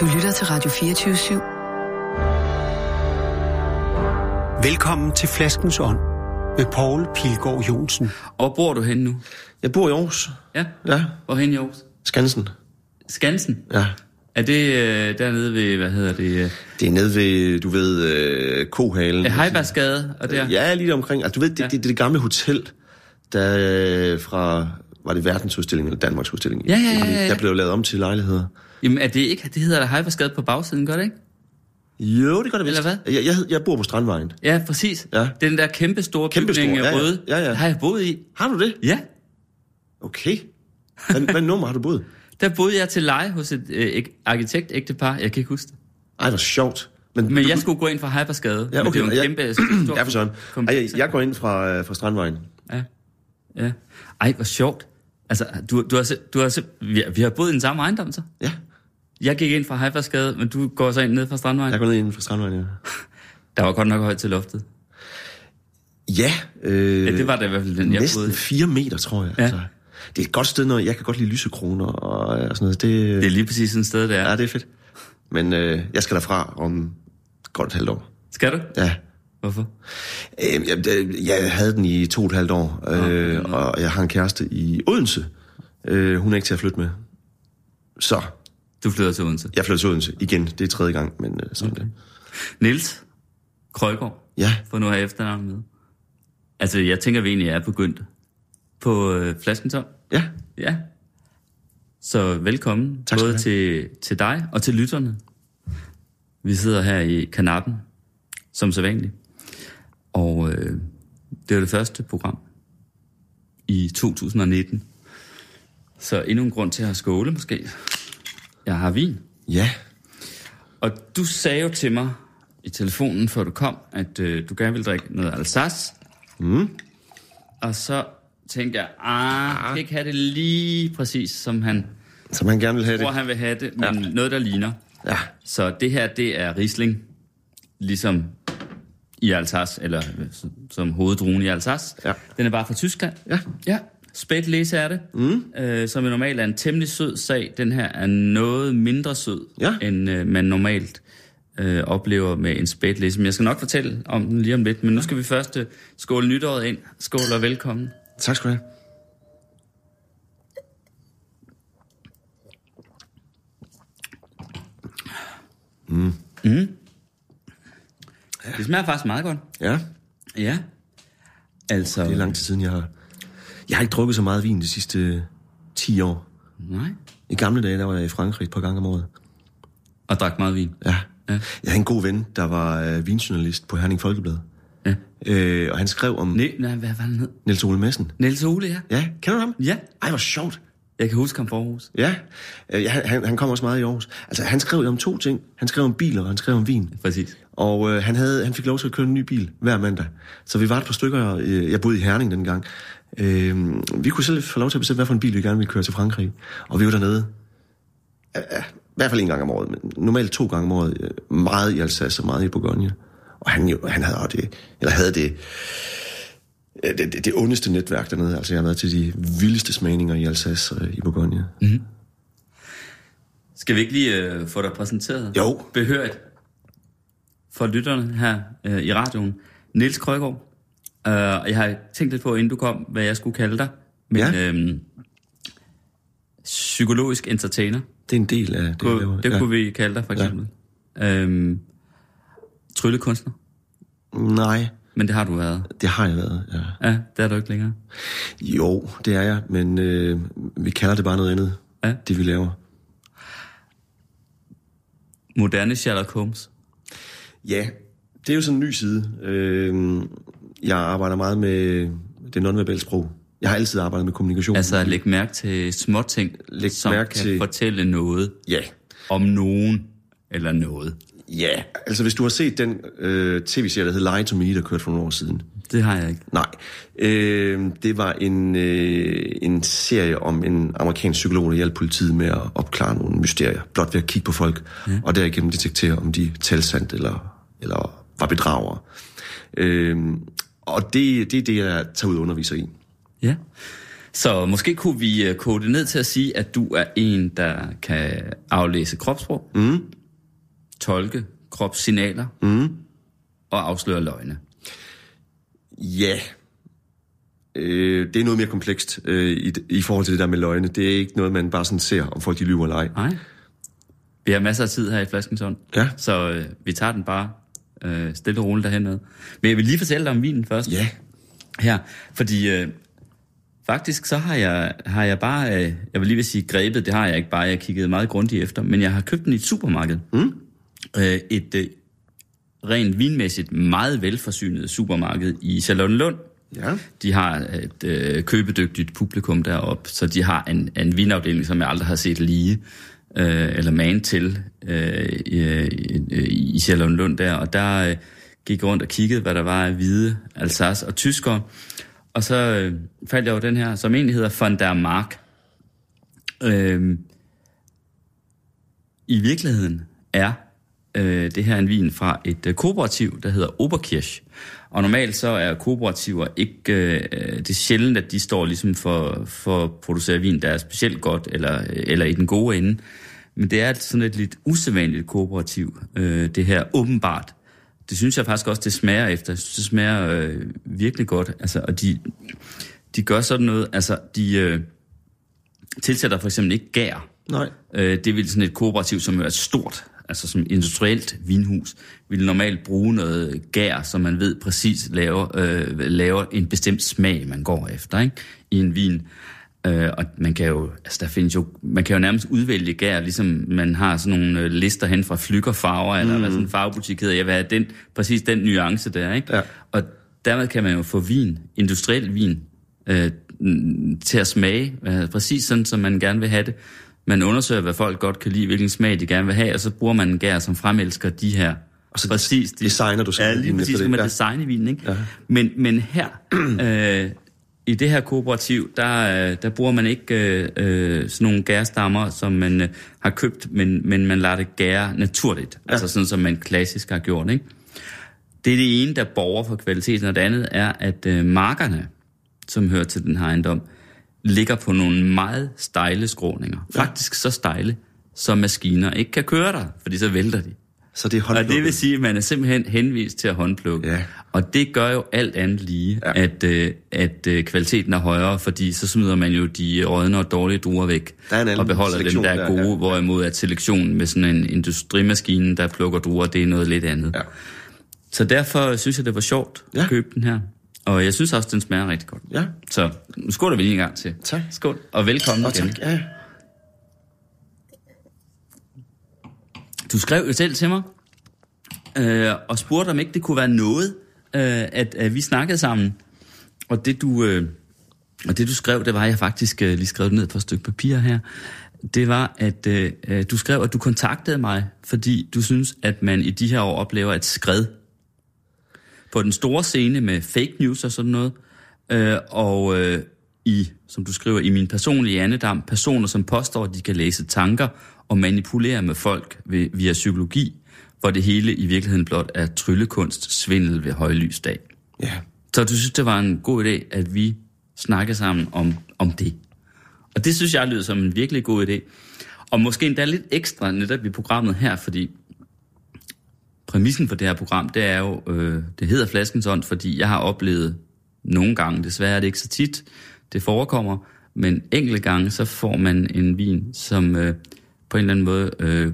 Du lytter til Radio 24 /7. Velkommen til Flaskens Ånd med Poul Pilgaard Jonsen. Og bor du henne nu? Jeg bor i Aarhus. Ja? Ja. Hvor hen i Aarhus? Skansen. Skansen? Ja. Er det øh, dernede ved, hvad hedder det? Øh, Det er nede ved, du ved, øh, Kohalen. øh, Heibergsgade og der? Ja, lige omkring. Altså, du ved, det, Ja. ja. det, det, det gamle hotel, der øh, fra, var det verdensudstilling eller Danmarks udstilling? Ja, ja, ja, ja, ja. Der blev lavet om til lejligheder. Jamen er det ikke, det hedder der Heibergsgade på bagsiden, gør det ikke? Jo, det gør det vist. Eller hvad? Jeg, jeg, jeg bor på Strandvejen. Ja, præcis. Ja. Den der kæmpe store Kæmpe bygning, store, ja, ja. røde. Ja, ja. Har jeg boet i. Har du det? Ja. Okay. Hvad, hvad nummer har du boet? Der boede jeg til leje hos et øh, ek- arkitektægtepar. Jeg kan ikke huske det. Ej, hvor sjovt. Men, Men du- jeg skulle gå ind fra Heibergsgade. Ja, okay. Men det er en jeg, kæmpe, stor ja, for sådan. Ej, jeg, jeg går ind fra, øh, fra Strandvejen. Ja. ja. Ej, hvor sjovt. Altså, du, du har, du har, vi, har- vi har boet i den samme ejendom, så? Ja, Jeg gik ind fra Heibergsgade, men du går så ind ned fra Strandvejen. jeg går ned inden fra Strandvejen, ja. Der var godt nok højt til loftet. Ja, øh, Ja, det var da i hvert fald den, jeg næsten boede. 4 meter, tror jeg. Ja. Altså, det er et godt sted, når jeg kan godt lide lysekroner og, og sådan noget. Det, Det er lige præcis sådan et sted, der er. Ja, det er fedt. Men øh, jeg skal derfra om godt et halvt år. Skal du? Ja. Hvorfor? Øh, jeg, jeg- havde den i to og et halvt år, øh, og jeg har en kæreste i Odense. Øh, hun er ikke til at flytte med. Så Du flytter til Odense. jeg flytter til Odense igen. Det er tredje gang, men øh, sådan okay. det. Niels Krøjgaard, Ja, for nu har jeg efternavnet med. Altså, jeg tænker, vi egentlig er begyndt på øh, Flaskentom. ja. Ja. Så velkommen, Tak både til, til dig og til lytterne. Vi sidder her i kanappen, som så vanligt. Og øh, det er det første program i 2019. Så endnu en grund til at skåle måske. Jeg har vin. Ja, Og du sagde jo til mig i telefonen, før du kom, at øh, du gerne ville drikke noget Alsace. Mm. Og så tænkte jeg, ah, jeg kan ikke have det lige præcis, som han som han gerne vil have det. tror, han vil have det, men ja. noget, der ligner. Ja, Så det her, det er Riesling, ligesom i Alsace, eller som- hoveddruen i Alsace. Ja. Den er bare fra Tyskland. Ja. Ja, spæt læse er det, mm. øh, som er normalt er en temmelig sød sag. Den her er noget mindre sød, Ja. end øh, man normalt øh, oplever med en spæt læse. Men jeg skal nok fortælle om den lige om lidt, men nu skal vi først øh, skåle nytåret ind. Skål og velkommen. tak skal du have. Det smager faktisk meget godt. Ja, Ja. Altså, det er lang tid siden, jeg har... Jeg har ikke drukket så meget vin de sidste 10 år. nej. I gamle dage, der var jeg i Frankrig et par gange om året. Og drak meget vin. Ja. Ja. Jeg havde en god ven, der var øh, vinjournalist på Herning Folkeblad. Ja. Øh, og han skrev om Nej, nej, hvad var den hed? Niels Ole Madsen. Niels Ole, ja. Ja, kender du ham? Ja. Ej, hvor sjovt. Jeg kan huske ham for Aarhus. Ja, øh, han, han kom også meget i Aarhus. Altså, han skrev om to ting. Han skrev om biler, og han skrev om vin. Præcis. Og øh, han, havde, han fik lov til at køre en ny bil hver mandag. Så vi var et par stykker, øh, jeg boede i Herning dengang. Øh, vi kunne selv få lov til at bestemme, hvad for en bil vi gerne ville køre til Frankrig. Og vi var dernede, øh, øh, i hvert fald en gang om året, men normalt to gange om året, øh, meget i Alsace og meget i Bourgogne. Og han, jo, han havde det, eller havde det, det, det, det ondeste netværk dernede. Altså, jeg har været til de vildeste smagninger i Alsace og i Bourgogne. Mm. Skal vi ikke lige øh, få dig præsenteret? Jo. Behørigt for lytterne her øh, i radioen. Niels Krøgaard. Uh, jeg har tænkt lidt på, inden du kom, hvad jeg skulle kalde dig. Men Ja. øhm, psykologisk entertainer, Det er en del af det, jeg kunne, laver. det kunne vi kalde dig for eksempel. Ja. Øhm, tryllekunstner, Nej, men det har du været. det har jeg været, ja. Ja, det er du ikke længere. Jo, det er jeg, men øh, vi kalder det bare noget andet, Ja. det vi laver. Moderne Sherlock Holmes. Ja, det er jo sådan en ny side. Øh, jeg arbejder meget med det nonverbale sprog. Jeg har altid arbejdet med kommunikation. Altså at lægge mærke til små ting, Læg som mærke kan til- fortælle noget Ja, om nogen eller noget. Ja. Altså hvis du har set den øh, tv-serie, der hed Lie to Me, der kørte for nogle år siden. Det har jeg ikke. Nej, øh, det var en, øh, en serie om en amerikansk psykolog, der hjalp politiet med at opklare nogle mysterier, blot ved at kigge på folk, ja. og derigennem detektere, om de talte sandt eller, eller var bedragere. Øh, og det, det er det, jeg tager ud og underviser i. Ja. Så måske kunne vi øh, kode det ned til at sige, at du er en, der kan aflæse kropssprog, Mm. Tolke kropssignaler Mm. og afsløre løgne. Ja. Øh, det er noget mere komplekst øh, i, i forhold til det der med løgne. Det er ikke noget, man bare sådan ser, om folk de lyver eller ej. Nej. Vi har masser af tid her i Flaskens Ånd, Ja. så øh, vi tager den bare øh, stille og roligt derhen med. Men jeg vil lige fortælle dig om vinen først. Ja. Her, fordi øh, faktisk så har jeg, har jeg bare, øh, jeg vil lige vil sige grebet, det har jeg ikke bare, jeg kiggede meget grundigt efter, men jeg har købt den i et supermarked. Mm. Øh, et øh, rent vinmæssigt meget velforsynet supermarked i Charlottenlund. Ja. De har et øh, købedygtigt publikum deroppe, så de har en, en vinafdeling, som jeg aldrig har set lige, øh, eller man til, øh, i, i, i Charlottenlund der. Og der øh, gik rundt og kiggede, hvad der var af hvide, Alsace og tyskere. Og så øh, faldt jeg over den her, som egentlig hedder von der Mark. Øh, I virkeligheden er øh, det her en vin fra et øh, kooperativ, der hedder Oberkirch. Og normalt så er kooperativer ikke, øh, det er sjældent, at de står ligesom for, for at producere vin, der er specielt godt, eller, eller i den gode ende. Men det er sådan et lidt usædvanligt kooperativ, øh, det her åbenbart. Det synes jeg faktisk også, det smager efter. Jeg synes, det smager øh, virkelig godt. Altså, og de, de gør sådan noget, altså de øh, tilsætter for eksempel ikke gær. Nej. Øh, det vil sådan et kooperativ, som er et stort, altså som industrielt vinhus, vil normalt bruge noget gær, som man ved præcis laver, øh, laver en bestemt smag, man går efter ikke? i en vin. Øh, og man kan jo, altså der findes jo, man kan jo nærmest udvælge gær, ligesom man har sådan nogle øh, lister hen fra Flykkerfarver, eller hvad sådan en farvebutik hedder. Jeg vil have den, præcis den nuance der, ikke? Ja. Og dermed kan man jo få vin, industriel vin, øh, mm, til at smage, øh, præcis sådan, som man gerne vil have det. Man undersøger, hvad folk godt kan lide, hvilken smag de gerne vil have, og så bruger man en gær, som fremelsker de her. Og så præcis de, designer du Ja, simpelthen lige præcis, så kan man Ja. designe vinen, ikke? Ja. Men, men her, øh, i det her kooperativ, der, øh, der bruger man ikke øh, øh, sådan nogle gærstammer, som man øh, har købt, men, men man lader det gære naturligt. Ja. Altså sådan, som man klassisk har gjort, ikke? Det er det ene, der borger for kvaliteten, og det andet er, at øh, markerne, som hører til den her ejendom, ligger på nogle meget stejle skråninger. Faktisk så stejle, så maskiner ikke kan køre der, fordi så vælter de. Så det er Og det håndplukket. vil sige, at man er simpelthen henvist til at håndplukke. Ja. Og det gør jo alt andet lige, Ja. ja. at, øh, at øh, kvaliteten er højere, fordi så smider man jo de rådne og dårlige druer væk. Der og beholder dem, der er der, gode, ja. ja. hvorimod at selektionen med sådan en industrimaskine, der plukker druer, det er noget lidt andet. Ja. Så derfor synes jeg, det var sjovt Ja. at købe den her. Og jeg synes også, den smager rigtig godt. Ja. Så nu skåler vi lige en gang til. Tak. Skål, og velkommen Og igen. tak. Ja. Du skrev jo selv til mig, øh, og spurgte, om ikke det kunne være noget, øh, at, at vi snakkede sammen. Og det du, øh, og det du skrev, det var, jeg faktisk øh, lige skrev ned på et stykke papir her, det var, at øh, øh, du skrev, at du kontaktede mig, fordi du synes, at man i de her år oplever et skred på den store scene med fake news og sådan noget, øh, og øh, i, som du skriver, i min personlige andedam, personer, som påstår, at de kan læse tanker og manipulere med folk ved, via psykologi, hvor det hele i virkeligheden blot er tryllekunst, svindel ved højlysdag. Ja. Så du synes, det var en god idé, at vi snakker sammen om, om det. Og det synes jeg lyder som en virkelig god idé. Og måske endda lidt ekstra netop i programmet her, fordi præmissen for det her program, det er jo, øh, det hedder Flaskens Ånd, fordi jeg har oplevet nogle gange, desværre er det ikke så tit, det forekommer, men enkelte gange, så får man en vin, som øh, på en eller anden måde øh,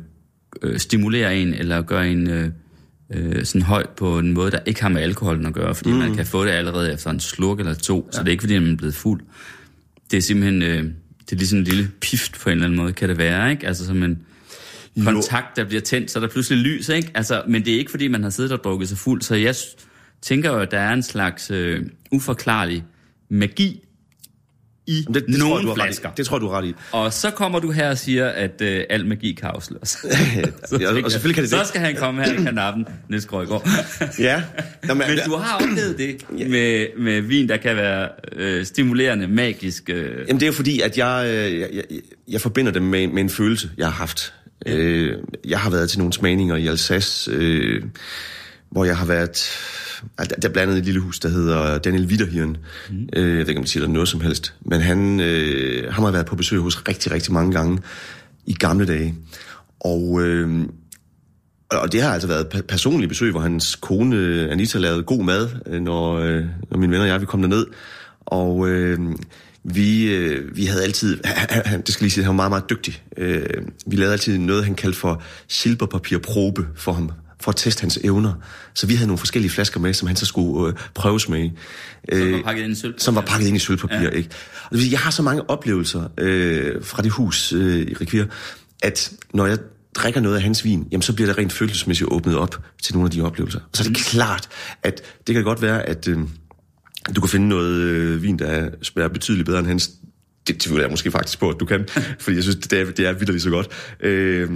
øh, stimulerer en, eller gør en øh, øh, sådan høj på en måde, der ikke har med alkoholen at gøre, fordi mm. man kan få det allerede efter en slurk eller to, ja. så det er ikke, fordi man er blevet fuld. Det er simpelthen, øh, det er ligesom en lille pift på en eller anden måde, kan det være, ikke? Altså som en kontakt, der bliver tændt, så er der pludselig lys, ikke? Altså, men det er ikke, fordi man har siddet og drukket sig fuld, så jeg tænker jo, at der er en slags øh, uforklarlig magi i Det, det, tror, nogle ret flasker. i. det tror du ret i. Og så kommer du her og siger, at øh, al magi kan afsløres. Ja, og selvfølgelig kan det så det. skal han komme her i kanappen, Niels Grøgaard. Ja. Nå, men, du har oplevet det med, med vin, der kan være øh, stimulerende, magisk. Øh. Jamen det er jo fordi, at jeg, øh, jeg, jeg, jeg forbinder dem med, med en følelse, jeg har haft. Øh, jeg har været til nogle smagninger i Alsace, øh, hvor jeg har været... Altså, der er blandt andet et lille hus, der hedder Daniel Witterhirn. Mm. Øh, jeg ved ikke, om det siger der noget som helst. Men han, øh, han har været på besøg hos rigtig, rigtig mange gange i gamle dage. Og, øh, og det har altså været pe- personlige besøg, hvor hans kone Anita lavede god mad, øh, når, øh, når mine venner og jeg vi kom derned. Og øh, vi, øh, vi havde altid, det skal lige sige, han var meget, meget dygtig. Øh, vi lavede altid noget, han kaldte for silberpapirprobe for ham, for at teste hans evner. Så vi havde nogle forskellige flasker med, som han så skulle øh, prøves med. Som var Øh, pakket ind i sølvpapir. som var pakket ind i sølvpapir, Ja. ja. ikke? Og det vil sige, jeg har så mange oplevelser øh, fra det hus øh, i Rikvir, at når jeg drikker noget af hans vin, jamen så bliver det rent følelsesmæssigt åbnet op til nogle af de oplevelser. Og så er det klart, at det kan godt være, at øh, du kan finde noget øh, vin, der smager betydeligt bedre end hans. Det tvivler jeg måske faktisk på, at du kan, fordi jeg synes, det er, det er vildt så godt. Øh,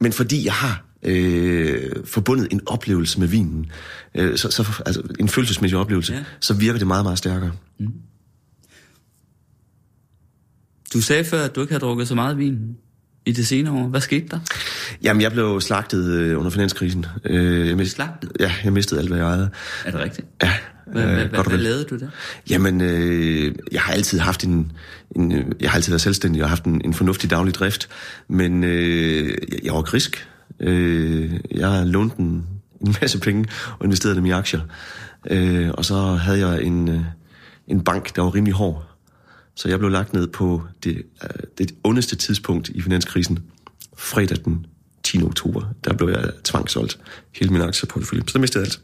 men fordi jeg har øh, forbundet en oplevelse med vinen, øh, så, så, altså en følelsesmæssig oplevelse, Ja. så virker det meget, meget stærkere. Du sagde før, at du ikke har drukket så meget vin i det senere år. Hvad skete der? Jamen, jeg blev slagtet øh, under finanskrisen. Øh, jeg mistede, Slagtet? Ja, jeg mistede alt, hvad jeg ejede. Er det rigtigt? Ja, Hvad, hvad, hvad, hvad lavede du der? Jamen, øh, jeg har altid haft en, en... øh, Jeg har altid været selvstændig og haft en, en fornuftig daglig drift. Men øh, jeg, jeg var grisk. Øh, jeg lånte en, en masse penge og investerede dem i aktier. Øh, og så havde jeg en, øh, en bank, der var rimelig hård. Så jeg blev lagt ned på det, øh, det ondeste tidspunkt i finanskrisen. Fredag den 10. oktober, der blev jeg tvangssolgt hele min aktieportefølje. Så der mistede jeg alt.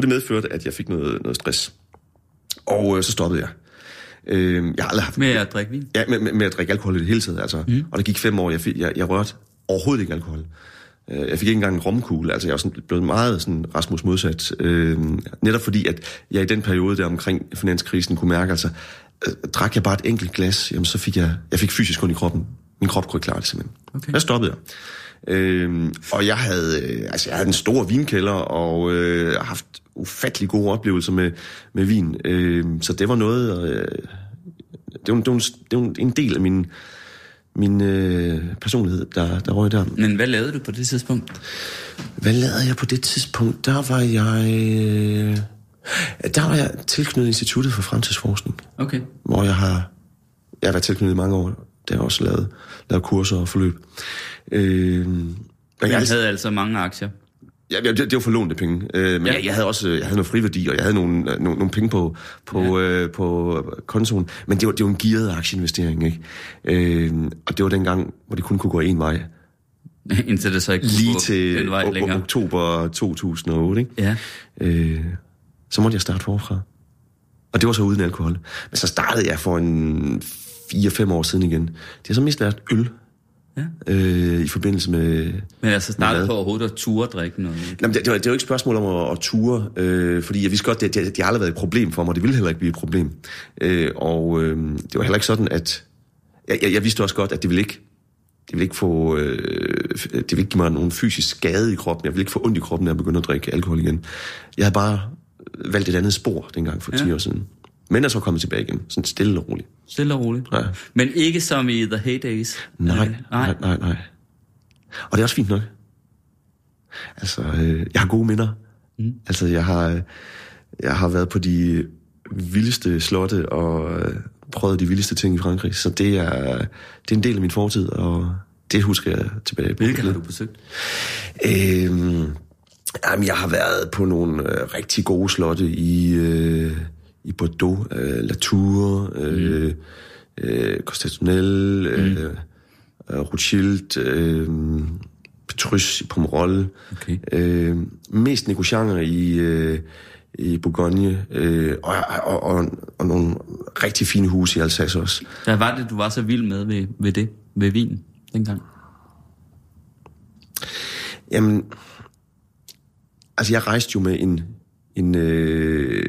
Og det medførte, at jeg fik noget, noget stress. Og øh, så stoppede jeg. Øh, jeg har aldrig haft... Med at drikke vin? Ja, med, med, med at drikke alkohol i det hele taget. Altså. Mm. Og der gik fem år, jeg, fik, jeg, jeg rørte overhovedet ikke alkohol. Øh, Jeg fik ikke engang en romkugle. Altså, jeg var sådan, blevet meget sådan Rasmus modsat. Øh, netop fordi, at jeg i den periode der omkring finanskrisen kunne mærke, altså, øh, drak jeg bare et enkelt glas, jamen, så fik jeg, jeg fik fysisk ondt i kroppen. Min krop kunne ikke klare det simpelthen. Okay. Der stoppede jeg. Øhm, og jeg havde, øh, altså jeg havde en stor vinkælder, og øh, har haft ufattelig gode oplevelser med, med vin. Øh, så det var noget, øh, det var, det var, en, det var en del af min, min øh, personlighed, der, der røg der. Men hvad lavede du på det tidspunkt? Hvad lavede jeg på det tidspunkt? Der var jeg... Øh, der var jeg tilknyttet Instituttet for Fremtidsforskning, Okay. hvor jeg har, jeg har været tilknyttet i mange år. Der har jeg også lavet, lavet kurser og forløb. Øh, og Jeg jeg, havde altså mange aktier. Ja, det, det var for lånte penge. Øh, men Ja. jeg, jeg havde også jeg havde noget friværdi, og jeg havde nogle, nogle, nogle penge på, på, ja. øh, på kontoen. Men det var, det var en gearet aktieinvestering, ikke? Øh, og det var dengang, hvor det kun kunne gå en vej. Indtil det så ikke kunne Lige til den vej o- længere. oktober 2008, ikke? Ja. Øh, så måtte jeg starte forfra. Og det var så uden alkohol. Men så startede jeg for en 4-5 år siden igen. Det har så mest været øl. Ja. Øh, I forbindelse med, Men altså startede på overhovedet at ture at drikke noget. Jamen, det, det, var, det var ikke et spørgsmål om at, at ture, øh, fordi jeg vidste godt, det, det, det har aldrig været et problem for mig, det ville heller ikke blive et problem. Øh, og øh, det var heller ikke sådan, at... Jeg, jeg, jeg vidste også godt, at det ville ikke, det ville ikke få... Øh, det ville ikke give mig nogen fysisk skade i kroppen. Jeg ville ikke få ondt i kroppen, når jeg begyndte at drikke alkohol igen. Jeg havde bare valgt et andet spor dengang for 10 Ja. år siden. Men er så kommet tilbage igen, sådan stille og roligt. Stille og roligt. Ja. Men ikke som i The Heydays. Nej, Øh, nej, nej, nej. Og det er også fint nok. Altså, øh, jeg har gode minder. Mm. Altså, jeg har, jeg har været på de vildeste slotte og øh, prøvet de vildeste ting i Frankrig, så det er, det er en del af min fortid, og det husker jeg tilbage på. Hvilke har du besøgt? Øhm, jamen, jeg har været på nogle øh, rigtig gode slotte i, øh, i Bordeaux, øh, Latour, øh, mm. øh, Constantinel, øh, øh, Rothschild, øh, Petrus i Pomerol. Okay. Øh, mest negocianger i, øh, i Bourgogne, øh, og, og, og, og nogle rigtig fine huse i Alsace også. Hvad var det, du var så vild med ved, ved det? Ved vin dengang? Jamen, altså jeg rejste jo med en, en, øh,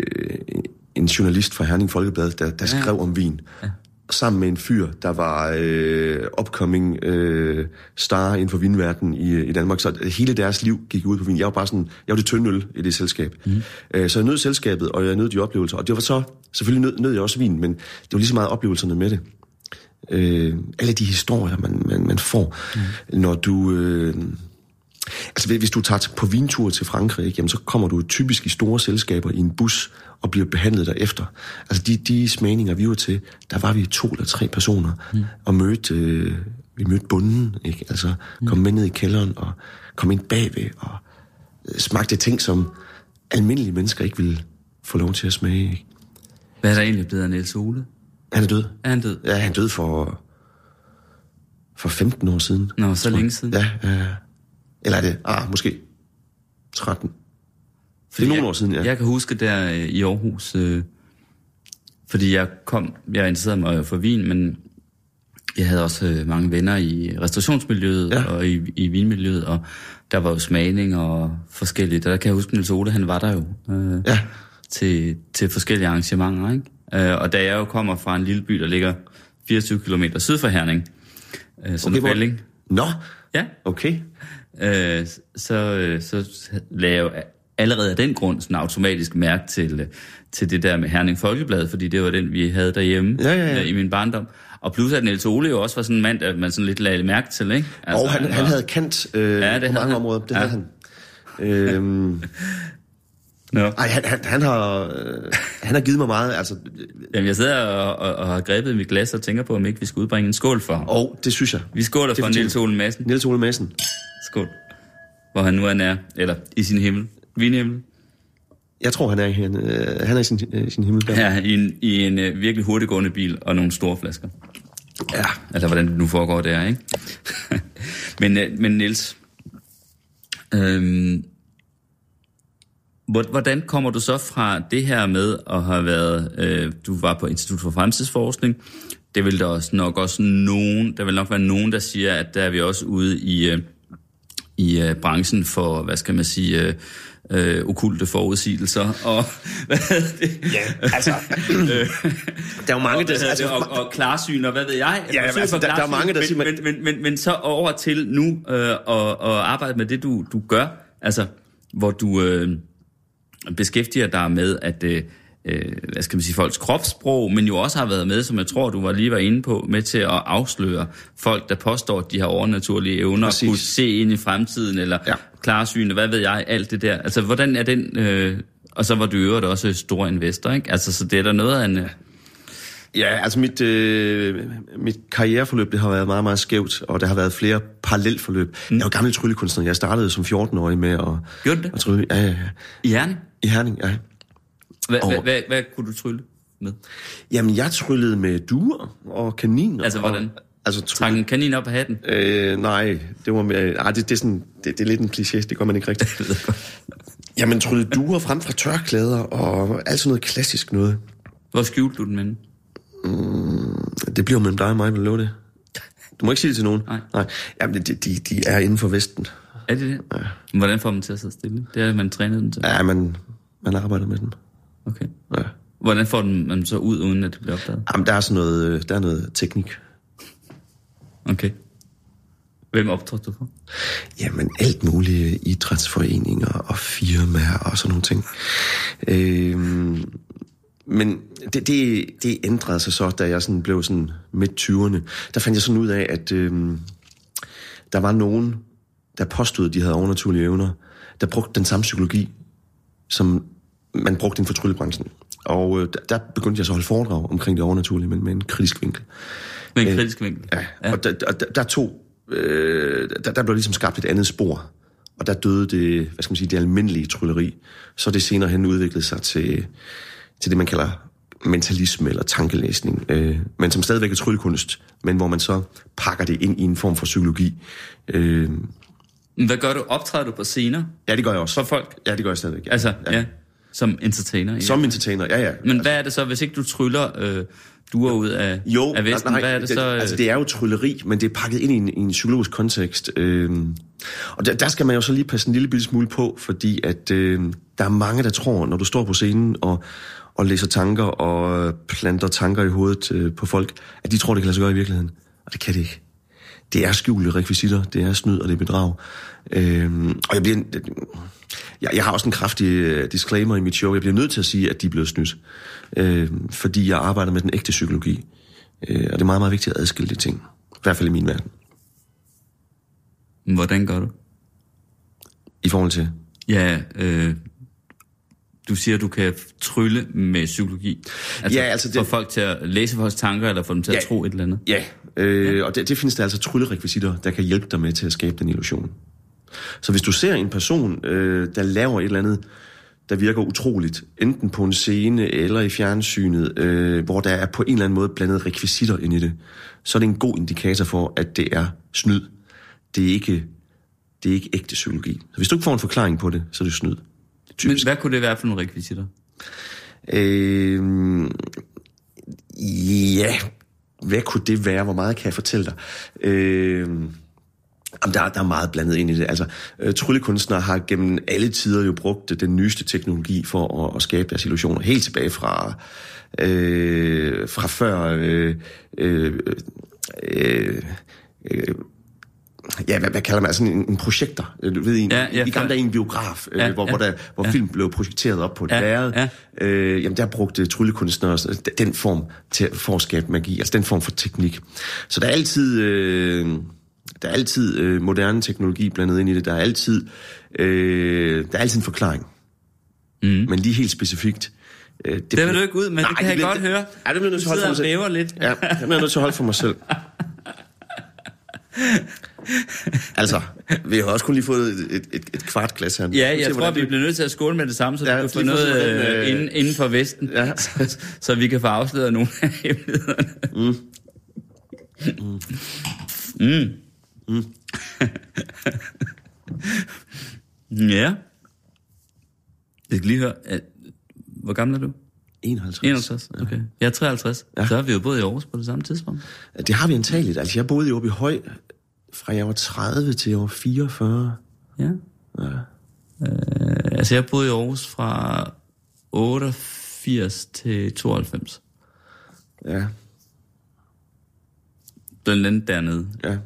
en journalist fra Herning Folkeblad, der, der Ja. skrev om vin. Ja. Sammen med en fyr, der var øh, upcoming øh, star inden for vinverdenen i, i Danmark. Så hele deres liv gik ud på vin. Jeg var bare sådan, jeg var det tynde øl i det selskab. Mm. Øh, så jeg nød selskabet, og jeg nød de oplevelser. Og det var så, selvfølgelig nød, nød jeg også vin, men det var lige så meget oplevelserne med det. Øh, alle de historier, man, man, man får, mm. når du... Øh, Altså hvis du tager på vintur til Frankrig, jamen, så kommer du typisk i store selskaber i en bus og bliver behandlet derefter. Altså de, de smagninger, vi var til, der var vi to eller tre personer mm. og mødte, øh, vi mødte bunden, ikke? Altså kom med ned i kælderen og kom ind bagved og øh, smagte ting, som almindelige mennesker ikke ville få lov til at smage. Ikke? Hvad er der egentlig blevet af Niels Ole? Han er død. Er han død? Ja, han døde for, for 15 år siden. Nå, så længe siden. Ja, ja. Eller er det? Ah, måske 13. det er nogle jeg, år siden, ja. Jeg kan huske der øh, i Aarhus, øh, fordi jeg kom, jeg interesserede mig for vin, men jeg havde også øh, mange venner i restaurationsmiljøet Ja. og i, i vinmiljøet, og der var jo smagning og forskelligt. Og der kan jeg huske, Niels Ole, han var der jo øh, Ja. til, til forskellige arrangementer. Ikke? Øh, og da jeg jo kommer fra en lille by, der ligger 24 km syd for Herning, øh, som Okay, okay, hvor- Nå, ja, okay. Øh, så, øh, så lagde jeg jo allerede af den grund sådan automatisk mærke til, øh, til det der med Herning Folkeblad, fordi det var den, vi havde derhjemme Ja, ja, ja. øh, i min barndom. Og plus at Niels Ole jo også var sådan en mand, at man sådan lidt lagde mærke til, ikke? Altså, og han, han var- havde kant øh, Ja, det på mange han. områder. Det Ja. havde han. Øhm, Nå. ej, han, han, han, har, øh, han har givet mig meget. Altså, Jamen, jeg sidder og, og, og har grebet mit glas og tænker på, om ikke vi skal udbringe en skål for ham. og det synes jeg. Vi skåler for Niels Ole Madsen. Niels Ole Madsen. Skål. Hvor han nu end er, eller i sin himmel. Vinhimmel. Jeg tror, han er i, han, øh, han er i sin, øh, sin himmel. Her i en, i en øh, virkelig hurtiggående bil og nogle store flasker. ja. Altså, hvordan det nu foregår der, ikke? men, øh, men Niels, øhm, hvor- hvordan kommer du så fra det her med at have været, øh, du var på Institut for Fremtidsforskning, det vil der også nok også nogen, der vil nok være nogen, der siger, at der er vi også ude i, øh, i øh, branchen for, hvad skal man sige, øh, øh, okulte forudsigelser, og hvad det? Ja, altså... der er jo mange, der... og, Altså, og, og klarsyn, og hvad ved jeg? Ja, jamen, altså, der- der er mange, der men, siger, man- Men, men, men, men så over til nu øh, at, at arbejde med det, du, du gør, altså, hvor du øh, beskæftiger dig med, at... Øh, øh, hvad skal man sige, folks kropssprog, men jo også har været med, som jeg tror, du var lige var inde på, med til at afsløre folk, der påstår, at de har overnaturlige evner, Præcis. kunne se ind i fremtiden, eller Ja. klarsyn, hvad ved jeg, alt det der. Altså, hvordan er den... Øh, og så var du øvrigt også stor investor, ikke? Altså, så det er der noget af en... Øh, Ja, altså mit, øh, mit karriereforløb, det har været meget, meget skævt, og der har været flere parallelforløb. Mm. Jeg var gammel tryllekunstner. Jeg startede som 14-årig med at, Gjorde det? at trylle. Ja, ja, ja. I Herning? I Herning, ja. Hvad, Og- hvad, hvad, hvad kunne du trylle med? Jamen, jeg tryllede med duer og kaniner. Altså, hvordan? Og, altså, trylle, Træk en kanin op af hatten? øh, nej, det var med, nej, det, det, er sådan, det, det er lidt en kliché, det gør man ikke rigtigt. Jamen, trylle duer frem fra tørklæder og alt sådan noget klassisk noget. Hvor skjulte du den med? Det bliver mellem dig og mig, vil love det. Du må ikke sige det til nogen. Nej. Nej. Jamen, de, de, de er inden for Vesten. Er det det? Ja. Hvordan får man til at sidde stille? Det er, man træner den til. Ja, man, man arbejder med den. Okay. Ja. Hvordan får den man så ud, uden at det bliver opdaget? Jamen, der er sådan noget, øh, der er noget teknik. Okay. Hvem optrådte du for? Jamen, alt muligt idrætsforeninger og firmaer og sådan nogle ting. Øhm, men det, det, det ændrede sig så, da jeg sådan blev sådan midt 20'erne. Der fandt jeg sådan ud af, at øhm, der var nogen, der påstod, at de havde overnaturlige evner, der brugte den samme psykologi, som man brugte inden for tryllebranchen. Og øh, der, der begyndte jeg så at holde foredrag omkring det overnaturlige, men med en kritisk vinkel. Med en kritisk vinkel? Ja, ja. og der, der, der, der tog, øh, der, der blev ligesom skabt et andet spor. Og der døde det, hvad skal man sige, det almindelige trylleri. Så det senere hen udviklede sig til, til det, man kalder mentalisme eller tankelæsning. Øh, men som stadigvæk er tryllekunst, men hvor man så pakker det ind i en form for psykologi. Øh, Hvad gør du? Optræder du på scener ja, det gør jeg også. for folk? Ja, det gør jeg stadigvæk. Ja. Altså, ja. ja som entertainer? Ja. Som entertainer, ja, ja. Men hvad er det så, hvis ikke du tryller øh, duer ud af, Jo, af Vesten? nej, hvad er det, det, så? øh, altså det er jo trylleri, men det er pakket ind i en, i en psykologisk kontekst. Øhm, og der, der skal man jo så lige passe en lille bitte smule på, fordi at øh, der er mange, der tror, når du står på scenen og, og læser tanker og planter tanker i hovedet øh, på folk, at de tror, det kan lade sig gøre i virkeligheden. Og det kan det ikke. Det er skjulte rekvisitter, det er snyd og det er bedrag. Øhm, og jeg bliver... Jeg, jeg har også en kraftig øh, disclaimer i mit show. Jeg bliver nødt til at sige, at de er blevet snydt. Øh, fordi jeg arbejder med den ægte psykologi. Øh, og det er meget, meget vigtigt at adskille de ting. I hvert fald i min verden. Hvordan gør du? forhold til... Ja, øh, du siger, du kan trylle med psykologi. Altså, Ja, altså det- Få folk til at læse folks tanker, eller få dem til at Ja. tro et eller andet. Ja, øh, ja. og det, det findes der altså tryllerekvisitter, der kan hjælpe dig med til at skabe den illusion. Så hvis du ser en person, øh, der laver et eller andet, der virker utroligt, enten på en scene eller i fjernsynet, øh, hvor der er på en eller anden måde blandet rekvisitter ind i det, så er det en god indikator for, at det er snyd. Det er ikke, det er ikke ægte psykologi. Så hvis du ikke får en forklaring på det, så er det snyd. Det er Men typisk. hvad kunne det være for nogle rekvisitter? Øh, ja, hvad kunne det være? Hvor meget kan jeg fortælle dig? Øh, Jamen, der, er- der er meget blandet ind i det. Altså, øh, tryllekunstnere har gennem alle tider jo brugt den nyeste teknologi for at, at skabe deres illusioner. Helt tilbage fra, øh, fra før... Øh, øh, øh, øh, ja, hvad, hvad kalder man, altså en, en projekter, øh, du ved, en, Ja, ja, i gamle dage en biograf, øh, Ja, hvor, ja, hvor, der, hvor ja. film blev projekteret op på et Ja, lærred. ja. Øh, jamen, der brugte tryllekunstnere den form til for at skabe magi, altså den form for teknik. Så der er altid, øh, der er altid øh, moderne teknologi blandet ind i det. Der er altid, øh, der er altid en forklaring. Mm. Men lige helt specifikt. Øh, det, Det vil du ikke ud med, det kan jeg bliver- godt høre. Ja, det bliver jeg nødt til at holde for mig selv. lidt. Ja, det bliver jeg nødt til at holde for mig selv. altså, vi har også kun lige fået et, et, et, kvart glas her. Ja, jeg se, tror, vi det- bliver nødt til at skåle med det samme, så Ja, du kan få noget hvordan, øh, øh, inden, inden for Vesten, Ja. så, så vi kan få afsløret nogle af hemmelighederne. Mm. Mm. Mm. ja. Jeg skal lige høre, at, hvor gammel er du? 51. 51? Okay. Jeg er 53. Ja. Så er vi jo boet i Aarhus på det samme tidspunkt. Det har vi antageligt. Altså, jeg boede i Åby Høj fra jeg var 30 til jeg var 44. Ja. ja. Øh, altså, jeg boede i Aarhus fra 88 til 92. Ja, Blandt andet dernede ja.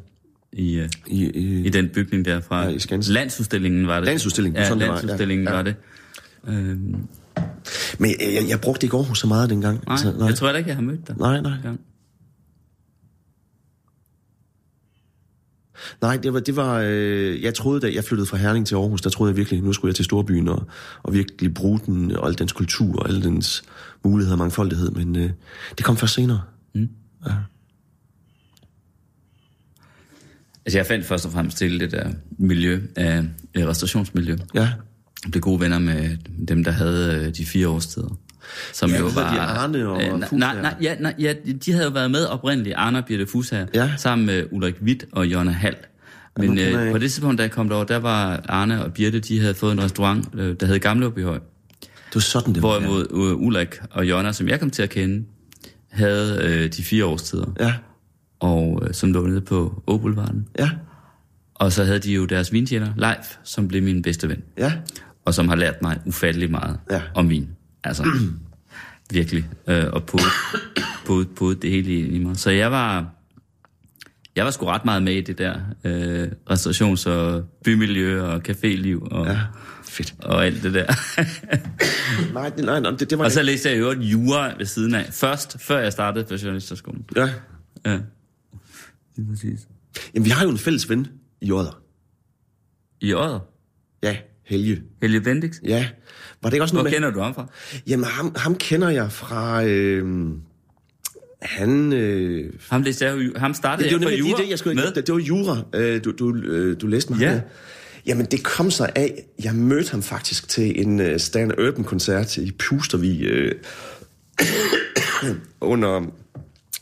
I, uh, I, i, i den bygning der fra Ja, i Skansen. Landsudstillingen var det. Landsudstillingen, ja, sådan det var, ja. Landsudstillingen Ja. var det. Øhm, Men jeg, jeg, jeg brugte ikke Aarhus så meget dengang. nej, Så, nej, jeg tror heller ikke, jeg har mødt dig. Nej, nej. Gang. Nej, det var, det var øh, jeg troede, da jeg flyttede fra Herning til Aarhus, der troede jeg virkelig, nu skulle jeg til Storbyen og, og virkelig bruge den, og al dens kultur, og alle dens muligheder og mangfoldighed, men øh, det kom først senere. Altså, jeg fandt først og fremmest til det der miljø af øh, restaurationsmiljø. Ja, Jeg blev gode venner med dem, der havde øh, de fire årstider. Som Ja, jo hedder var... de? Arne og øh, Fusager? nej, nej, ja, nej, ja, de havde jo været med oprindeligt, Arne og Birte Fusager, Ja. sammen med Ulrik Witt og Jonna Hall. Men jeg øh, på det tidspunkt, da jeg kom derover, der var Arne og Birte, de havde fået en restaurant, øh, der hed Gamle Åbyhøj. det var sådan, det var. Hvorimod øh, Ulrik og Jonna, som jeg kom til at kende, havde øh, de fire årstider, Ja, og øh, som lå nede på Åboulevarden. ja, Og så havde de jo deres vintjener, Leif, som blev min bedste ven ja. og som har lært mig ufattelig meget Ja. om vin. Altså, virkelig. Øh, og på, på, på det hele i mig. Så jeg var, jeg var sgu ret meget med i det der øh, restaurations- og bymiljø og caféliv og, Ja, fedt. og alt det der. Nej, nej, nej det, det var og så læste jeg i øvrigt jura ved siden af. Først, før jeg startede på journalisterskolen. Ja. Ja. Lige præcis. Jamen, vi har jo en fælles ven i Odder. I året. Ja, Helge. Helge Bendix. Ja. Var det ikke også Hvor noget med... kender du ham fra? Jamen, ham, ham kender jeg fra... Øh, han... Øh, Ham, læste jeg, ham startede Ja, det var jeg jura lige det, jeg skulle med. det, det var jura, øh, du, du, øh, du læste mig Ja. her. Jamen, det kom sig af, jeg mødte ham faktisk til en uh, Stan Urban-koncert i Pustervig øh, under,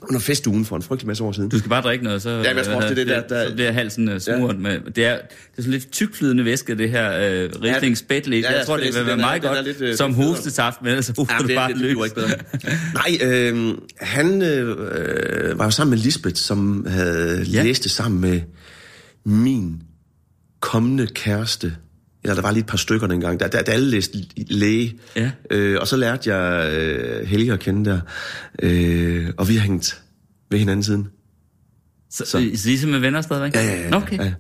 under festugen for en frygtelig masse år siden. Du skal bare drikke noget, så, men jeg tror også, det er det der- der- så bliver halsen uh, smurt. Ja. Med, det, er, det er sådan lidt tykflydende væske, det her uh, Riesling. Ja, Ja, jeg tror, det Spætlig, vil være meget er godt lidt, øh, som hostetaft, men ellers så bruger Ja, det, bare det, det gjorde ikke bedre. Nej, øh, han øh, øh, var jo sammen med Lisbeth, som havde Ja. ja. læst det sammen med min kommende kæreste. Eller der var lige et par stykker dengang, der, der, der alle læste læge. Ja. Øh, og så lærte jeg øh, Helge at kende der. Øh, og vi har hængt ved hinanden siden. Så, så. Så. er simpelthen venner stadigvæk? Ja, ja, ja. Okay. Ja.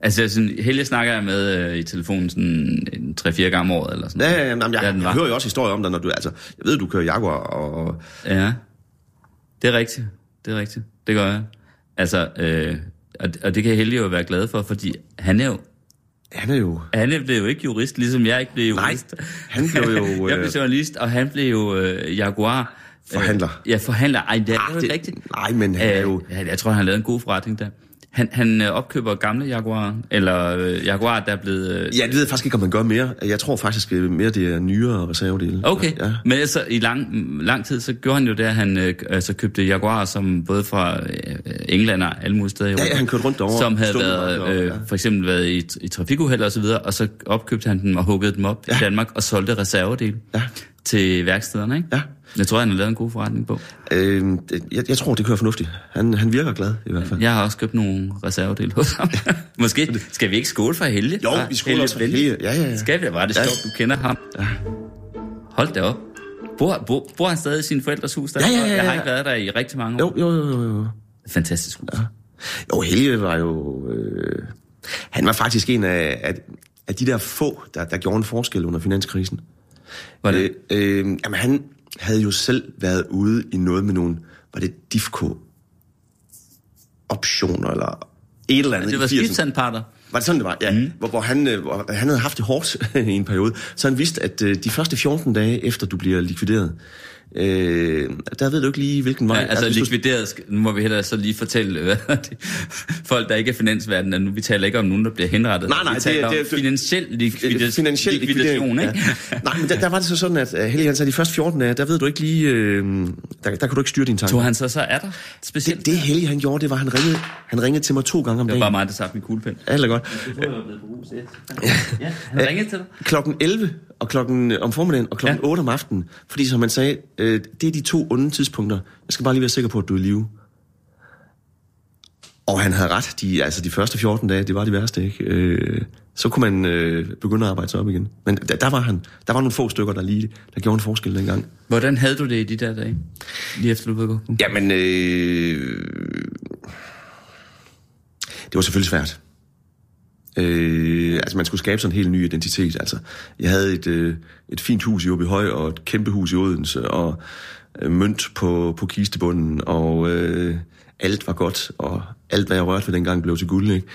Altså, sådan, Helge snakker jeg med uh, i telefonen sådan en 3-4 gange om året, eller sådan Ja, ja, ja, jamen, jeg, Ja, den jeg var. hører jo også historier om dig, når du... Altså, jeg ved, du kører Jaguar, og... Ja, det er rigtigt. Det er rigtigt. Det gør jeg. Altså, øh, og, og det kan Helge jo være glad for, fordi han er jo Han er jo... Han blev jo ikke jurist, ligesom jeg ikke blev Nej, jurist. han blev jo, jeg øh, blev journalist, og han blev jo øh, Jaguar. Forhandler. Øh, ja, forhandler. Ej, det er jo det- rigtigt. nej, men han er Øh, jo- Ja, jeg tror, han lavet en god forretning der. Han, han øh, opkøber gamle Jaguar, eller øh, Jaguar, der er blevet... Øh, Ja, det ved jeg faktisk ikke, om man gør mere. Jeg tror faktisk mere, det er nyere reservedele. Okay, Ja. men altså, i lang, lang tid, så gjorde han jo det, at han altså, købte Jaguar, som både fra England og alle mulige steder i Europa, ja, han kørte rundt derovre. som havde været, derovre, øh, ja. for eksempel været i, i trafikuheld og så videre, og så opkøbte han dem og huggede dem op ja. i Danmark og solgte reservedele Ja. til værkstederne, ikke? Ja. Jeg tror, han har lavet en god forretning på. Øh, jeg, jeg tror, det kører fornuftigt. Han, han virker glad, i hvert fald. Jeg har også købt nogle reservedele hos ham. Måske skal vi ikke skåle for Helge? Jo, vi skåler også for Helge. Ja, ja, ja. Skal vi? Var det Ja. sjovt, du kender ham. Ja. Hold da op. Bor, bor, bor han stadig i sine forældres hus? Der? Ja, ja, ja, Jeg har ja. ikke været der i rigtig mange år. Jo, jo, jo, jo, jo. Fantastisk hus. Ja. Jo, Helge var jo... Øh, han var faktisk en af, af, af de der få, der, der gjorde en forskel under finanskrisen. Var det? Øh, øh, jamen, han havde jo selv været ude i noget med nogle... Var det DIFCO optioner eller et eller andet Det var i 80'erne? skibsandparter. Var det sådan, det var? Ja. Mm. Hvor, hvor, han, øh, hvor han havde haft det hårdt i en periode. Så han vidste, at øh, de første 14 dage efter du bliver likvideret, øh, der ved du ikke lige, hvilken vej... Ja, altså du- likvideret, nu må vi hellere så lige fortælle hvad er det, folk, der ikke er finansverdenen, at nu vi taler ikke om nogen, der bliver henrettet. Nej, nej, vi det- taler det- om det- finansiel likvidation, finansiel likvidation, likvidering, ikke? Ja. Nej, men der, der var det så sådan, at uh, Helge han sagde, de første 14 dage, der ved du ikke lige, øh, der, der kan du ikke styre dine tanker. Tog han så så er der specielt? Det, det Helge han gjorde, det var, han ringede, han ringede til mig to gange om det var dagen. bare mig, der satte min kuglepen. Alt er godt. Ja, han ringede til dig. Klokken 11 og klokken, øh, om formiddagen og klokken Ja. ja. 8 om aftenen. Fordi som man sagde, øh, det er de to onde tidspunkter. Jeg skal bare lige være sikker på, at du er i live. Og han havde ret. De, altså de første 14 dage, det var de værste, ikke? Øh, så kunne man øh, begynde at arbejde sig op igen. Men der, der, var han. Der var nogle få stykker, der lige der gjorde en forskel dengang. Hvordan havde du det i de der dage? Lige efter du gået? Jamen, øh, det var selvfølgelig svært. Øh, altså, man skulle skabe sådan en helt ny identitet. Altså, jeg havde et, øh, et fint hus i Åbyhøj, og et kæmpe hus i Odense, og øh, mønt på, på kistebunden, og øh, alt var godt, og alt, hvad jeg rørte ved dengang, blev til guld. Ikke?